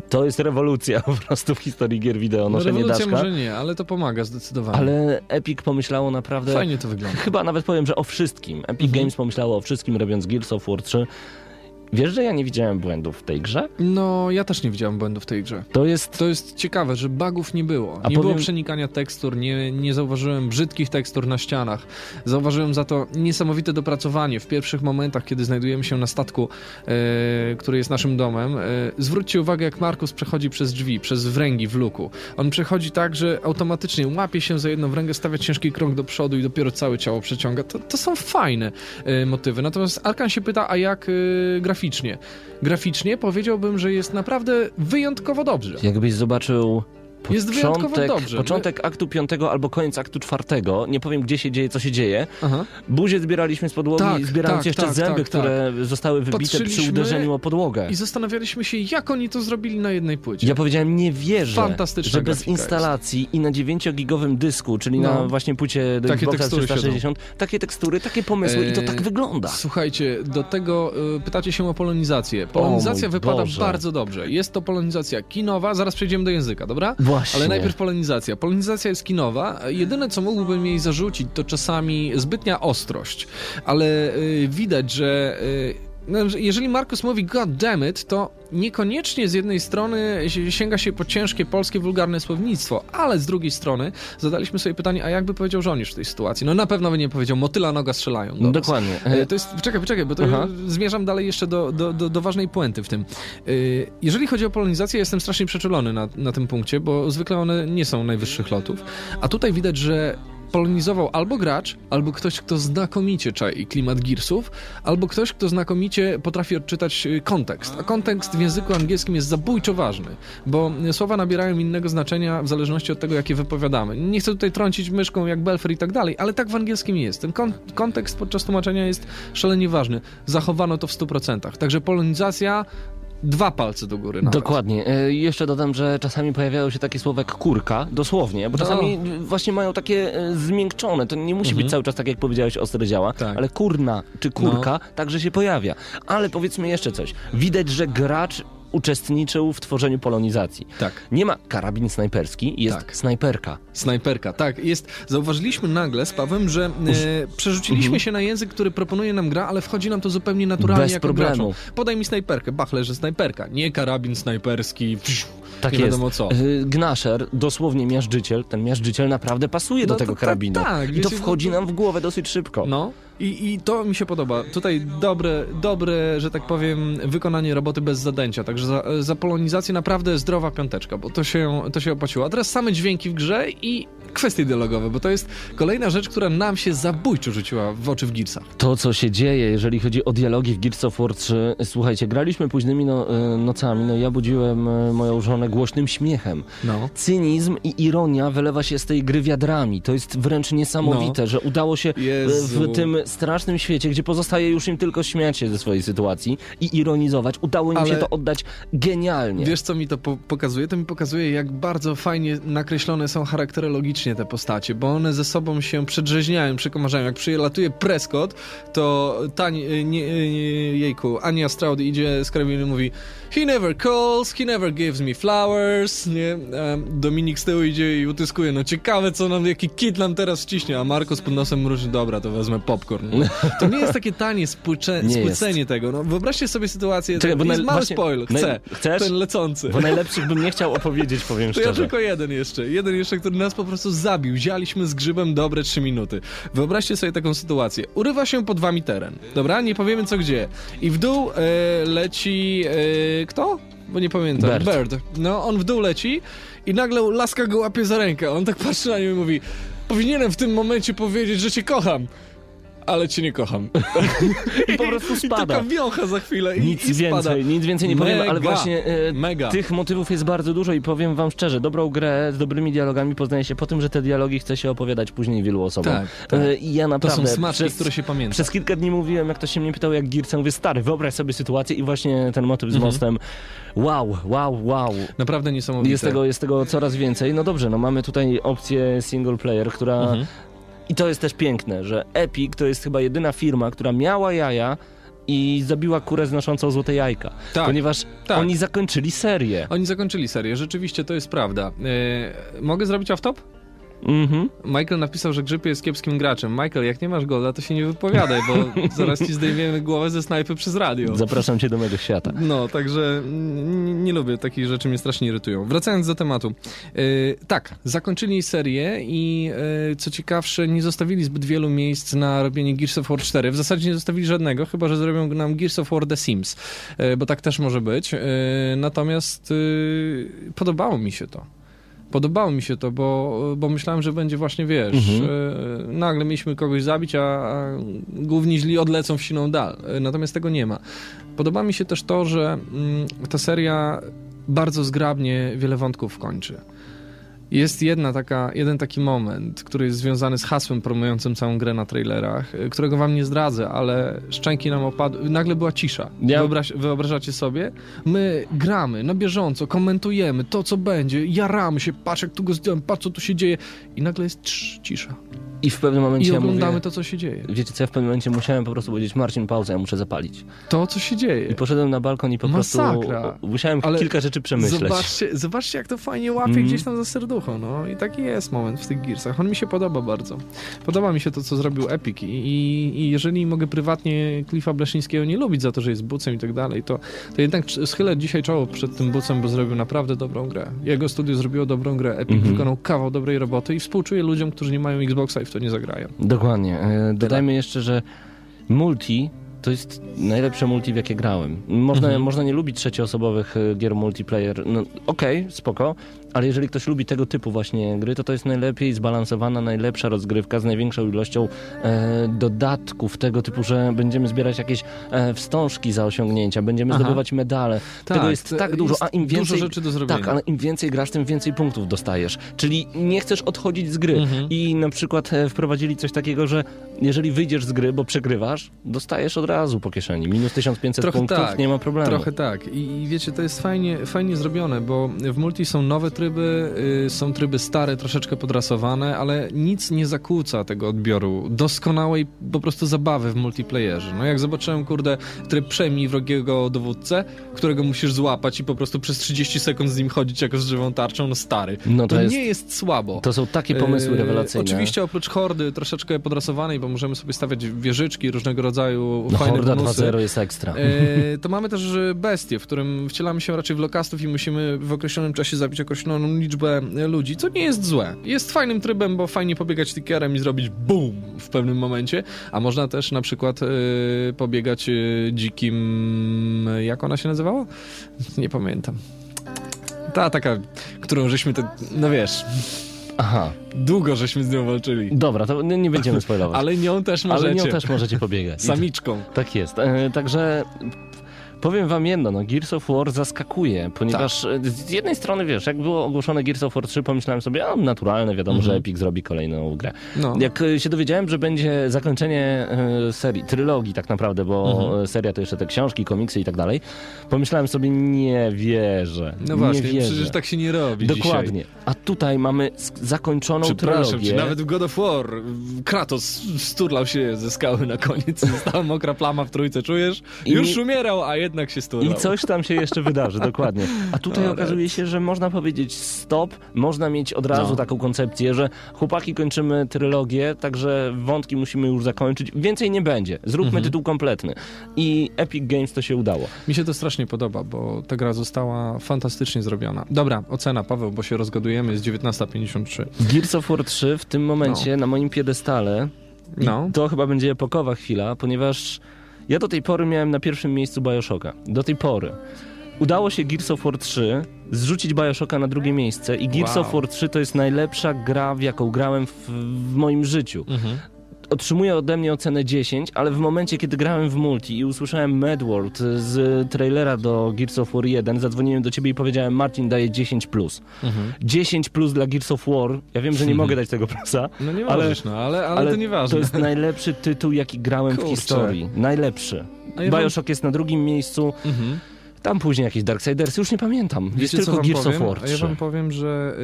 to jest rewolucja po prostu w historii gier wideo, No noszenie rewolucja daszka. może nie, ale to pomaga zdecydowanie. Ale Epic pomyślało naprawdę... Fajnie to wygląda. Chyba nawet powiem, że o wszystkim. Epic Mhm. Games pomyślało o wszystkim, robiąc Gears of War 3. Wiesz, że ja nie widziałem błędów w tej grze? No, ja też nie widziałem błędów w tej grze. To jest... To jest ciekawe, że bugów nie było. A nie powiem- było przenikania tekstur, nie, nie zauważyłem brzydkich tekstur na ścianach. Zauważyłem za to niesamowite dopracowanie w pierwszych momentach, kiedy znajdujemy się na statku, e, który jest naszym domem. E, zwróćcie uwagę, jak Markus przechodzi przez drzwi, przez wręgi w luku. On przechodzi tak, że automatycznie łapie się za jedną wręgę, stawia ciężki krok do przodu i dopiero całe ciało przeciąga. To, to są fajne e, motywy. Natomiast Arkan się pyta, a jak e, graficznie? Graficznie powiedziałbym, że jest naprawdę wyjątkowo dobrze. Jakbyś zobaczył Jest początek, dobrze. początek aktu piątego albo koniec aktu czwartego, nie powiem gdzie się dzieje, co się dzieje. Aha. Buzię zbieraliśmy z podłogi, Tak, zbierając tak, jeszcze tak, zęby, tak, które zostały wybite przy uderzeniu o podłogę. I zastanawialiśmy się, jak oni to zrobili na jednej płycie. Ja powiedziałem, nie wierzę, że bez instalacji i na 9-gigowym dysku, czyli na No. właśnie płycie Takie Xboxa tekstury 360, takie tekstury, takie pomysły i to Eee, tak wygląda. Słuchajcie, do tego y, pytacie się o polonizację. Polonizacja mój wypada Boże. bardzo dobrze. Jest to polonizacja kinowa, zaraz przejdziemy do języka, dobra? Właśnie. Ale najpierw polonizacja. Polonizacja jest kinowa. Jedyne, co mógłbym jej zarzucić, to czasami zbytnia ostrość. Ale y, widać, że... No, że jeżeli Markus mówi God damn it, to niekoniecznie z jednej strony si- sięga się po ciężkie polskie wulgarne słownictwo, ale z drugiej strony zadaliśmy sobie pytanie, a jakby powiedział żołnierz w tej sytuacji? No na pewno by nie powiedział, motyla noga strzelają. do nas. Dokładnie. E, To jest, czekaj, czekaj, bo to Aha. zmierzam dalej jeszcze do, do, do, do ważnej puenty w tym. E, Jeżeli chodzi o polonizację, jestem strasznie przeczulony na, na tym punkcie, bo zwykle one nie są najwyższych lotów, a tutaj widać, że polonizował albo gracz, albo ktoś, kto znakomicie czai klimat Gearsów, albo ktoś, kto znakomicie potrafi odczytać y, kontekst. A kontekst w języku angielskim jest zabójczo ważny, bo y, słowa nabierają innego znaczenia w zależności od tego, jakie wypowiadamy. Nie chcę tutaj trącić myszką jak Belfer i tak dalej, ale tak w angielskim jest. Ten kon kontekst podczas tłumaczenia jest szalenie ważny. Zachowano to w 100%. Także polonizacja dwa palce do góry nawet. Dokładnie. E, jeszcze dodam, że czasami pojawiają się takie słowa jak kurka, dosłownie, bo No. czasami właśnie mają takie e, zmiękczone. To nie musi Mhm. być cały czas tak, jak powiedziałeś, ostre działa, Tak. ale kurna czy kurka także się pojawia. Ale powiedzmy jeszcze coś. Widać, że gracz uczestniczył w tworzeniu polonizacji. Tak. Nie ma karabin snajperski, jest Tak. snajperka. Snajperka, tak. Jest, zauważyliśmy nagle z Pawłem, że e, przerzuciliśmy Mhm. się na język, który proponuje nam gra, ale wchodzi nam to zupełnie naturalnie Bez jako problemu. graczom. Podaj mi snajperkę, bach, leży snajperka. Nie karabin snajperski, psz, Tak nie jest. wiadomo co. Y, Gnasher, dosłownie miażdżyciel, ten miażdżyciel naprawdę pasuje do No to tego tak, karabinu. tak, I to wchodzi nam w głowę dosyć szybko. No. I, I to mi się podoba. Tutaj dobre, dobre, że tak powiem, wykonanie roboty bez zadęcia. Także za, za polonizację naprawdę zdrowa piąteczka, bo to się, to się opłaciło. A teraz same dźwięki w grze i kwestie dialogowe, bo to jest kolejna rzecz, która nam się zabójczo rzuciła w oczy w Gearsach. To, co się dzieje, jeżeli chodzi o dialogi w Gears of War 3, słuchajcie, graliśmy późnymi no, y, nocami, no ja budziłem y, moją żonę głośnym śmiechem. No. Cynizm i ironia wylewa się z tej gry wiadrami. To jest wręcz niesamowite, że udało się y, Jezu. w tym strasznym świecie, gdzie pozostaje już im tylko śmiać się ze swojej sytuacji i ironizować, udało im Ale- się to oddać genialnie. Wiesz, co mi to po pokazuje? To mi pokazuje, jak bardzo fajnie nakreślone są charakterologicznie te postacie, bo one ze sobą się przedrzeźniają, przekomarzają. Jak przylatuje Prescott, to Tani, nie, nie, jejku, Ania Stroud idzie z karabinem i mówi He never calls, he never gives me flowers, nie? Dominik z tyłu idzie i utyskuje, no ciekawe, co nam, jaki kit nam teraz wciśnie, a Markus pod nosem mruży, dobra, to wezmę popcorn. To nie jest takie tanie spłycze, Nie spłycenie tego, no wyobraźcie sobie sytuację, Czekaj, bo jest mały właśnie- spoil, chcę, chcesz? ten lecący. Bo najlepszych bym nie chciał opowiedzieć, powiem To ja szczerze. tylko jeden jeszcze. Jeden jeszcze, który nas po prostu zabił. Zialiśmy z grzybem dobre trzy minuty. Wyobraźcie sobie taką sytuację. Urywa się pod wami teren. Dobra? Nie powiemy co gdzie. I w dół e, leci... E, kto? Bo nie pamiętam. Bird. No, on w dół leci i nagle laska go łapie za rękę. On tak patrzy na nią i mówi powinienem w tym momencie powiedzieć, że cię kocham. Ale cię nie kocham. I po prostu I spada. taka wiącha za chwilę i, Nic i spada. więcej, nic więcej nie powiem, ale Mega. właśnie e, Mega. tych motywów jest bardzo dużo i powiem wam szczerze, dobrą grę z dobrymi dialogami poznaje się po tym, że te dialogi chce się opowiadać później wielu osobom. Tak, tak. E, I ja To naprawdę są smaczki, przez, które się pamięta. przez kilka dni mówiłem, jak ktoś się mnie pytał, jak Gearsem, mówię, stary, wyobraź sobie sytuację i właśnie ten motyw z Mhm. mostem, wow, wow, wow. Naprawdę niesamowite. Jest tego, jest tego coraz więcej. No dobrze, no mamy tutaj opcję single player, która... Mhm. I to jest też piękne, że Epic to jest chyba jedyna firma, która miała jaja i zabiła kurę znoszącą złote jajka. Tak, Ponieważ tak. oni zakończyli serię. Oni zakończyli serię, rzeczywiście to jest prawda. E, mogę zrobić off-top? Mhm. Michael napisał, że Grzyb jest kiepskim graczem. Michael, jak nie masz golda, to się nie wypowiadaj, bo zaraz ci zdejmiemy głowę ze snajpy przez radio. Zapraszam cię do mego świata. No, także mm, nie lubię, takich rzeczy mnie strasznie irytują. Wracając do tematu. E, tak, zakończyli serię i e, co ciekawsze, nie zostawili zbyt wielu miejsc na robienie Gears of War 4. W zasadzie nie zostawili żadnego, chyba że zrobią nam Gears of War The Sims, e, bo tak też może być. E, natomiast e, podobało mi się to. Podobało mi się to, bo, bo myślałem, że będzie właśnie, wiesz, Mhm. e, nagle mieliśmy kogoś zabić, a, a główni źli odlecą w siną dal. E, Natomiast tego nie ma. Podoba mi się też to, że mm, ta seria bardzo zgrabnie wiele wątków kończy. Jest jedna taka, jeden taki moment, który jest związany z hasłem promującym całą grę na trailerach, y, którego wam nie zdradzę, ale szczęki nam opadły. Nagle była cisza. Ja- Wyobraź, wyobrażacie sobie? My gramy na bieżąco, komentujemy to, co będzie, jaramy się, patrz jak tu go zdjąłem, patrz co tu się dzieje i nagle jest trz, cisza. I w pewnym momencie I ja oglądamy mówię, to, co się dzieje. Wiecie co, ja w pewnym momencie musiałem po prostu powiedzieć Marcin, pauzę, ja muszę zapalić. To, co się dzieje. I poszedłem na balkon i po Masakra. prostu musiałem Ale kilka rzeczy przemyśleć. Zobaczcie, zobaczcie, jak to fajnie łapie Mhm. gdzieś tam za serducho, no i taki jest moment w tych Gearsach. On mi się podoba bardzo. Podoba mi się to, co zrobił Epic i, i, jeżeli mogę prywatnie Cliffa Bleszyńskiego nie lubić za to, że jest bucem i tak dalej, to, to jednak schylę dzisiaj czoło przed tym bucem, bo zrobił naprawdę dobrą grę. Jego studio zrobiło dobrą grę, Epic Mhm. wykonał kawał dobrej roboty i współczuję ludziom, którzy nie mają Xboxa i w to nie zagrają. Dokładnie. E, Dodajmy jeszcze, że multi to jest najlepsze multi, w jakie grałem. Można, Mhm. można nie lubić trzecioosobowych e, gier multiplayer. No, Okej, spoko, ale jeżeli ktoś lubi tego typu właśnie gry, to to jest najlepiej zbalansowana, najlepsza rozgrywka z największą ilością e, dodatków tego typu, że będziemy zbierać jakieś e, wstążki za osiągnięcia, będziemy Aha. zdobywać medale. Tak, tego jest tak dużo, jest a im dużo więcej... rzeczy do zrobienia. Tak, ale im więcej grasz, tym więcej punktów dostajesz. Czyli nie chcesz odchodzić z gry. Mhm. I na przykład e, wprowadzili coś takiego, że jeżeli wyjdziesz z gry, bo przegrywasz, dostajesz od razu po kieszeni. Minus 1500 Trochę punktów, tak, nie ma problemu. Trochę tak. I, I wiecie, to jest fajnie, fajnie zrobione, bo w multi są nowe tryby, y, są tryby stare, troszeczkę podrasowane, ale nic nie zakłóca tego odbioru doskonałej po prostu zabawy w multiplayerze. No jak zobaczyłem, kurde, tryb przejmij wrogiego dowódcę, którego musisz złapać i po prostu przez 30 sekund z nim chodzić jako z żywą tarczą, no stary. No to to jest- nie jest słabo. To są takie pomysły Yy, rewelacyjne. Oczywiście oprócz hordy troszeczkę podrasowanej, bo możemy sobie stawiać wieżyczki, różnego rodzaju No fajne Horda bonusy. 2.0 jest ekstra. E, to mamy też bestię, w którym wcielamy się raczej w lokastów i musimy w określonym czasie zabić określoną liczbę e, ludzi, co nie jest złe. Jest fajnym trybem, bo fajnie pobiegać tickerem i zrobić BUM w pewnym momencie, a można też na przykład e, pobiegać e, dzikim... e, jak ona się nazywała? Nie pamiętam. Ta taka, którą żeśmy te, no wiesz, Aha, długo żeśmy z nią walczyli. dobra, to nie, nie będziemy spoilować. Ale nią też możecie. Ale nią też możecie pobiegać. Samiczką. Tak jest. E, także powiem wam jedno, no Gears of War zaskakuje, ponieważ Tak. e, z jednej strony, wiesz, jak było ogłoszone Gears of War 3, pomyślałem sobie, a naturalne, wiadomo, że Mhm. Epic zrobi kolejną grę. No. Jak e, się dowiedziałem, że będzie zakończenie e, serii, trylogii tak naprawdę, bo Mhm. seria to jeszcze te książki, komiksy i tak dalej, pomyślałem sobie, nie wierzę, No właśnie, nie wierzę. przecież tak się nie robi Dokładnie. Dzisiaj. A tutaj mamy zakończoną Przepraszam trylogię. cię, nawet w God of War Kratos sturlał się ze skały na koniec. Została mokra plama w trójce, czujesz? I Już mi- umierał, a jednak się. I coś tam się jeszcze wydarzy, dokładnie. A tutaj No, okazuje się, że można powiedzieć stop, można mieć od razu No. taką koncepcję, że chłopaki kończymy trylogię, także wątki musimy już zakończyć. Więcej nie będzie. Zróbmy Mhm. tytuł kompletny. I Epic Games to się udało. Mi się to strasznie podoba, bo ta gra została fantastycznie zrobiona. Dobra, ocena, Paweł, bo się rozgadujemy, jest 19.53. Gears of War 3 w tym momencie na moim piedestale i No. to chyba będzie epokowa chwila, ponieważ ja do tej pory miałem na pierwszym miejscu Bioshocka. Do tej pory. Udało się Gears of War 3 zrzucić Bioshocka na drugie miejsce i Gears Wow. of War 3 to jest najlepsza gra, w jaką grałem w, w moim życiu. Mhm. Otrzymuje ode mnie ocenę 10, ale w momencie, kiedy grałem w multi i usłyszałem Mad World z trailera do Gears of War 1, zadzwoniłem do ciebie i powiedziałem, Martin daje 10+. Plus. Mhm. 10 plus dla Gears of War. Ja wiem, że nie mogę dać tego plusa. No nie ale, możesz, no, ale, ale, to nieważne. To jest najlepszy tytuł, jaki grałem Kurczę. w historii. Najlepszy. A ja wam- Bioshock jest na drugim miejscu. Mhm. Tam później jakieś Darksiders, już nie pamiętam. jest Wiecie, tylko co wam Gears powiem? of War A ja 3. wam powiem, że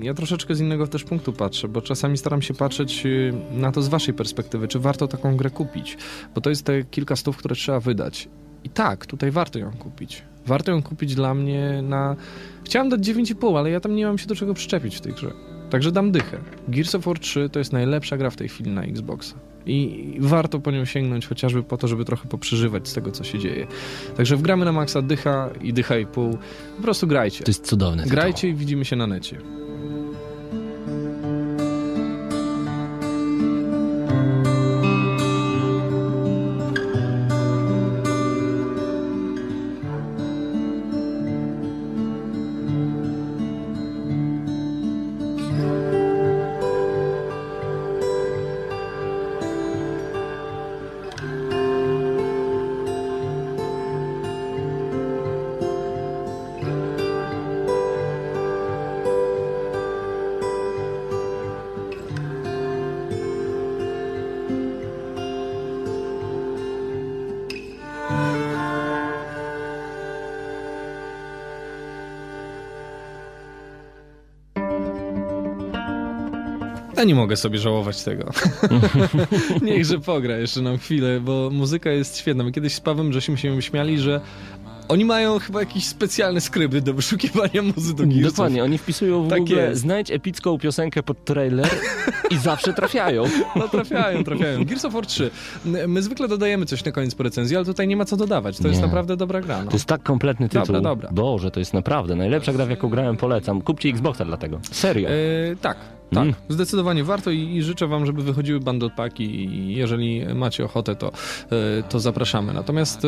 y, ja troszeczkę z innego też punktu patrzę, bo czasami staram się patrzeć y, na to z waszej perspektywy, czy warto taką grę kupić, bo to jest te kilka stów, które trzeba wydać. I tak, tutaj warto ją kupić. Warto ją kupić dla mnie na... Chciałem dać 9,5, ale ja tam nie mam się do czego przyczepić w tej grze. Także dam dychę. Gears of War 3 to jest najlepsza gra w tej chwili na Xboxa. I warto po nią sięgnąć chociażby po to, żeby trochę poprzeżywać z tego, co się dzieje. Także wgramy na maksa dycha i dycha i pół. Po prostu grajcie. To jest cudowne. Grajcie i widzimy się na necie. Ja nie mogę sobie żałować tego. Niechże pogra jeszcze nam chwilę, bo muzyka jest świetna. My kiedyś z Pawem żeśmy się śmiali, że oni mają chyba jakiś specjalny skrypt do wyszukiwania muzy do Gearsów. Dokładnie, oni wpisują w Tak jest. znajdź epicką piosenkę pod trailer i zawsze trafiają. No trafiają, trafiają. Gears of War 3. My zwykle dodajemy coś na koniec po recenzji, ale tutaj nie ma co dodawać. To jest Nie. naprawdę dobra gra. No. To jest tak kompletny tytuł. Dobra, dobra. Boże, to jest naprawdę najlepsza gra, w jaką grałem, polecam. Kupcie Xboxa dlatego. Serio. E, tak, Tak, Mm. zdecydowanie warto i, i życzę wam, żeby wychodziły bundle paki i jeżeli macie ochotę, to, e, to zapraszamy. Natomiast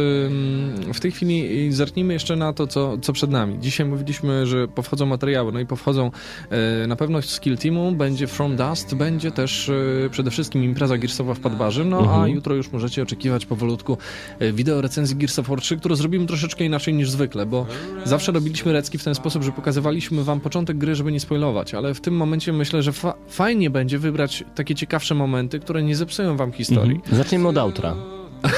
w tej chwili zerknijmy jeszcze na to, co, co przed nami. Dzisiaj mówiliśmy, że powchodzą materiały, no i powchodzą e, na pewno Skill Teamu, będzie From Dust, będzie też e, przede wszystkim impreza Gearsowa w Padbarze, no a Mhm. jutro już możecie oczekiwać powolutku wideo recenzji Gears of War 3, które zrobimy troszeczkę inaczej niż zwykle, bo zawsze robiliśmy recki w ten sposób, że pokazywaliśmy wam początek gry, żeby nie spoilować, ale w tym momencie myślę, że fa- fajnie będzie wybrać takie ciekawsze momenty, które nie zepsują wam historii. Mhm. Zaczniemy od outra.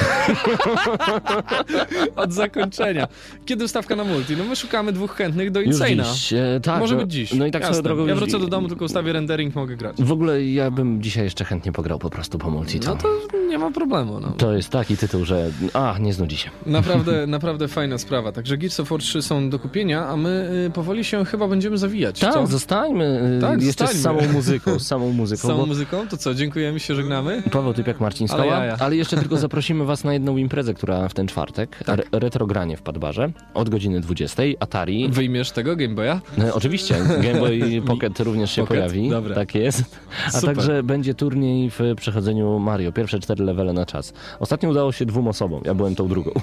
Od zakończenia. Kiedy stawka na multi? No my szukamy dwóch chętnych do dziś. E, tak, Może no, być dziś. No i tak Jasne. swoją drogą Ja wrócę do domu, tylko ustawię rendering, mogę grać. W ogóle ja bym dzisiaj jeszcze chętnie pograł po prostu po multi. To, No to nie ma problemu. No. to jest taki tytuł, że a, nie znudzi się. Naprawdę, naprawdę fajna sprawa. Także Gears of War 3 są do kupienia, a my y, powoli się chyba będziemy zawijać. Tak, co? zostańmy y, Tak, jeszcze z zostańmy. samą muzyką, z samą Z muzyką. całą bo muzyką? To co, dziękujemy się, żegnamy? Paweł Typiak, Marcin Ale Skała, jaja. ale jeszcze tylko zaprosimy was na jedną imprezę, która w ten czwartek, Tak. re- retrogranie w Padbarze, od godziny 20, Atari. Wyjmiesz tego Game Boya? No, oczywiście, Game Boy Pocket również się Pocket? pojawi. Dobra. Tak jest. A Super. także będzie turniej w przechodzeniu Mario, pierwsze cztery levele na czas. Ostatnio udało się dwóm osobom, ja byłem tą drugą.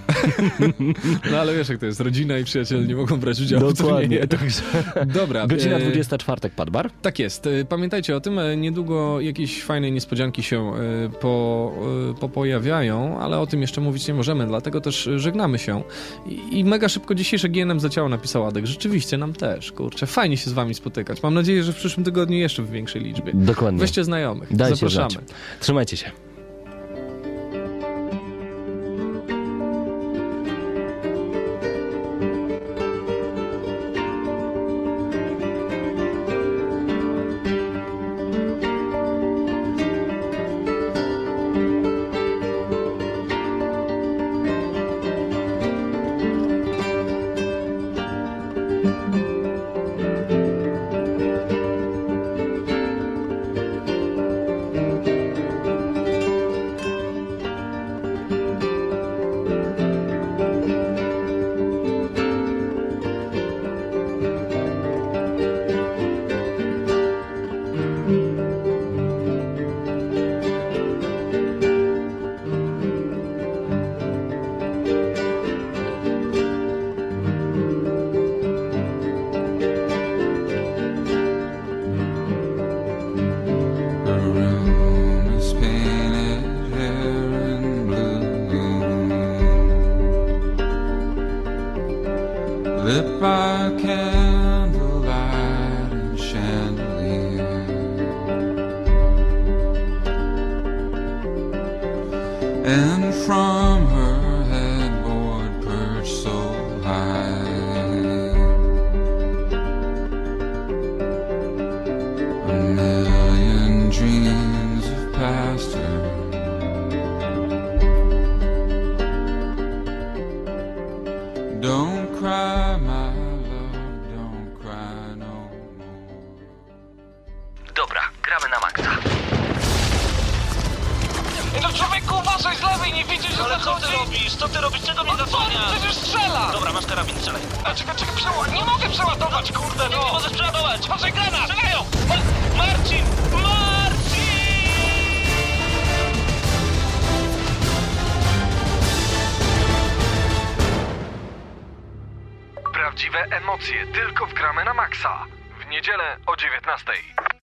No ale wiesz jak to jest, rodzina i przyjaciele nie mogą brać udziału w Dokładnie. turnieju. Także Dobra. godzina e, 20 czwartek Padbar. Tak jest. E, Pamiętajcie o tym, e, niedługo jakieś fajne niespodzianki się e, po, e, popojawiają, ale o tym jeszcze mówić nie możemy, dlatego też e, żegnamy się. I, I mega szybko dzisiejsze GNM zaciało napisał Adek. Rzeczywiście, nam też, kurczę. Fajnie się z wami spotykać. Mam nadzieję, że w przyszłym tygodniu jeszcze w większej liczbie. Dokładnie. Weźcie znajomych. Dajcie Zapraszamy. znać. Trzymajcie się.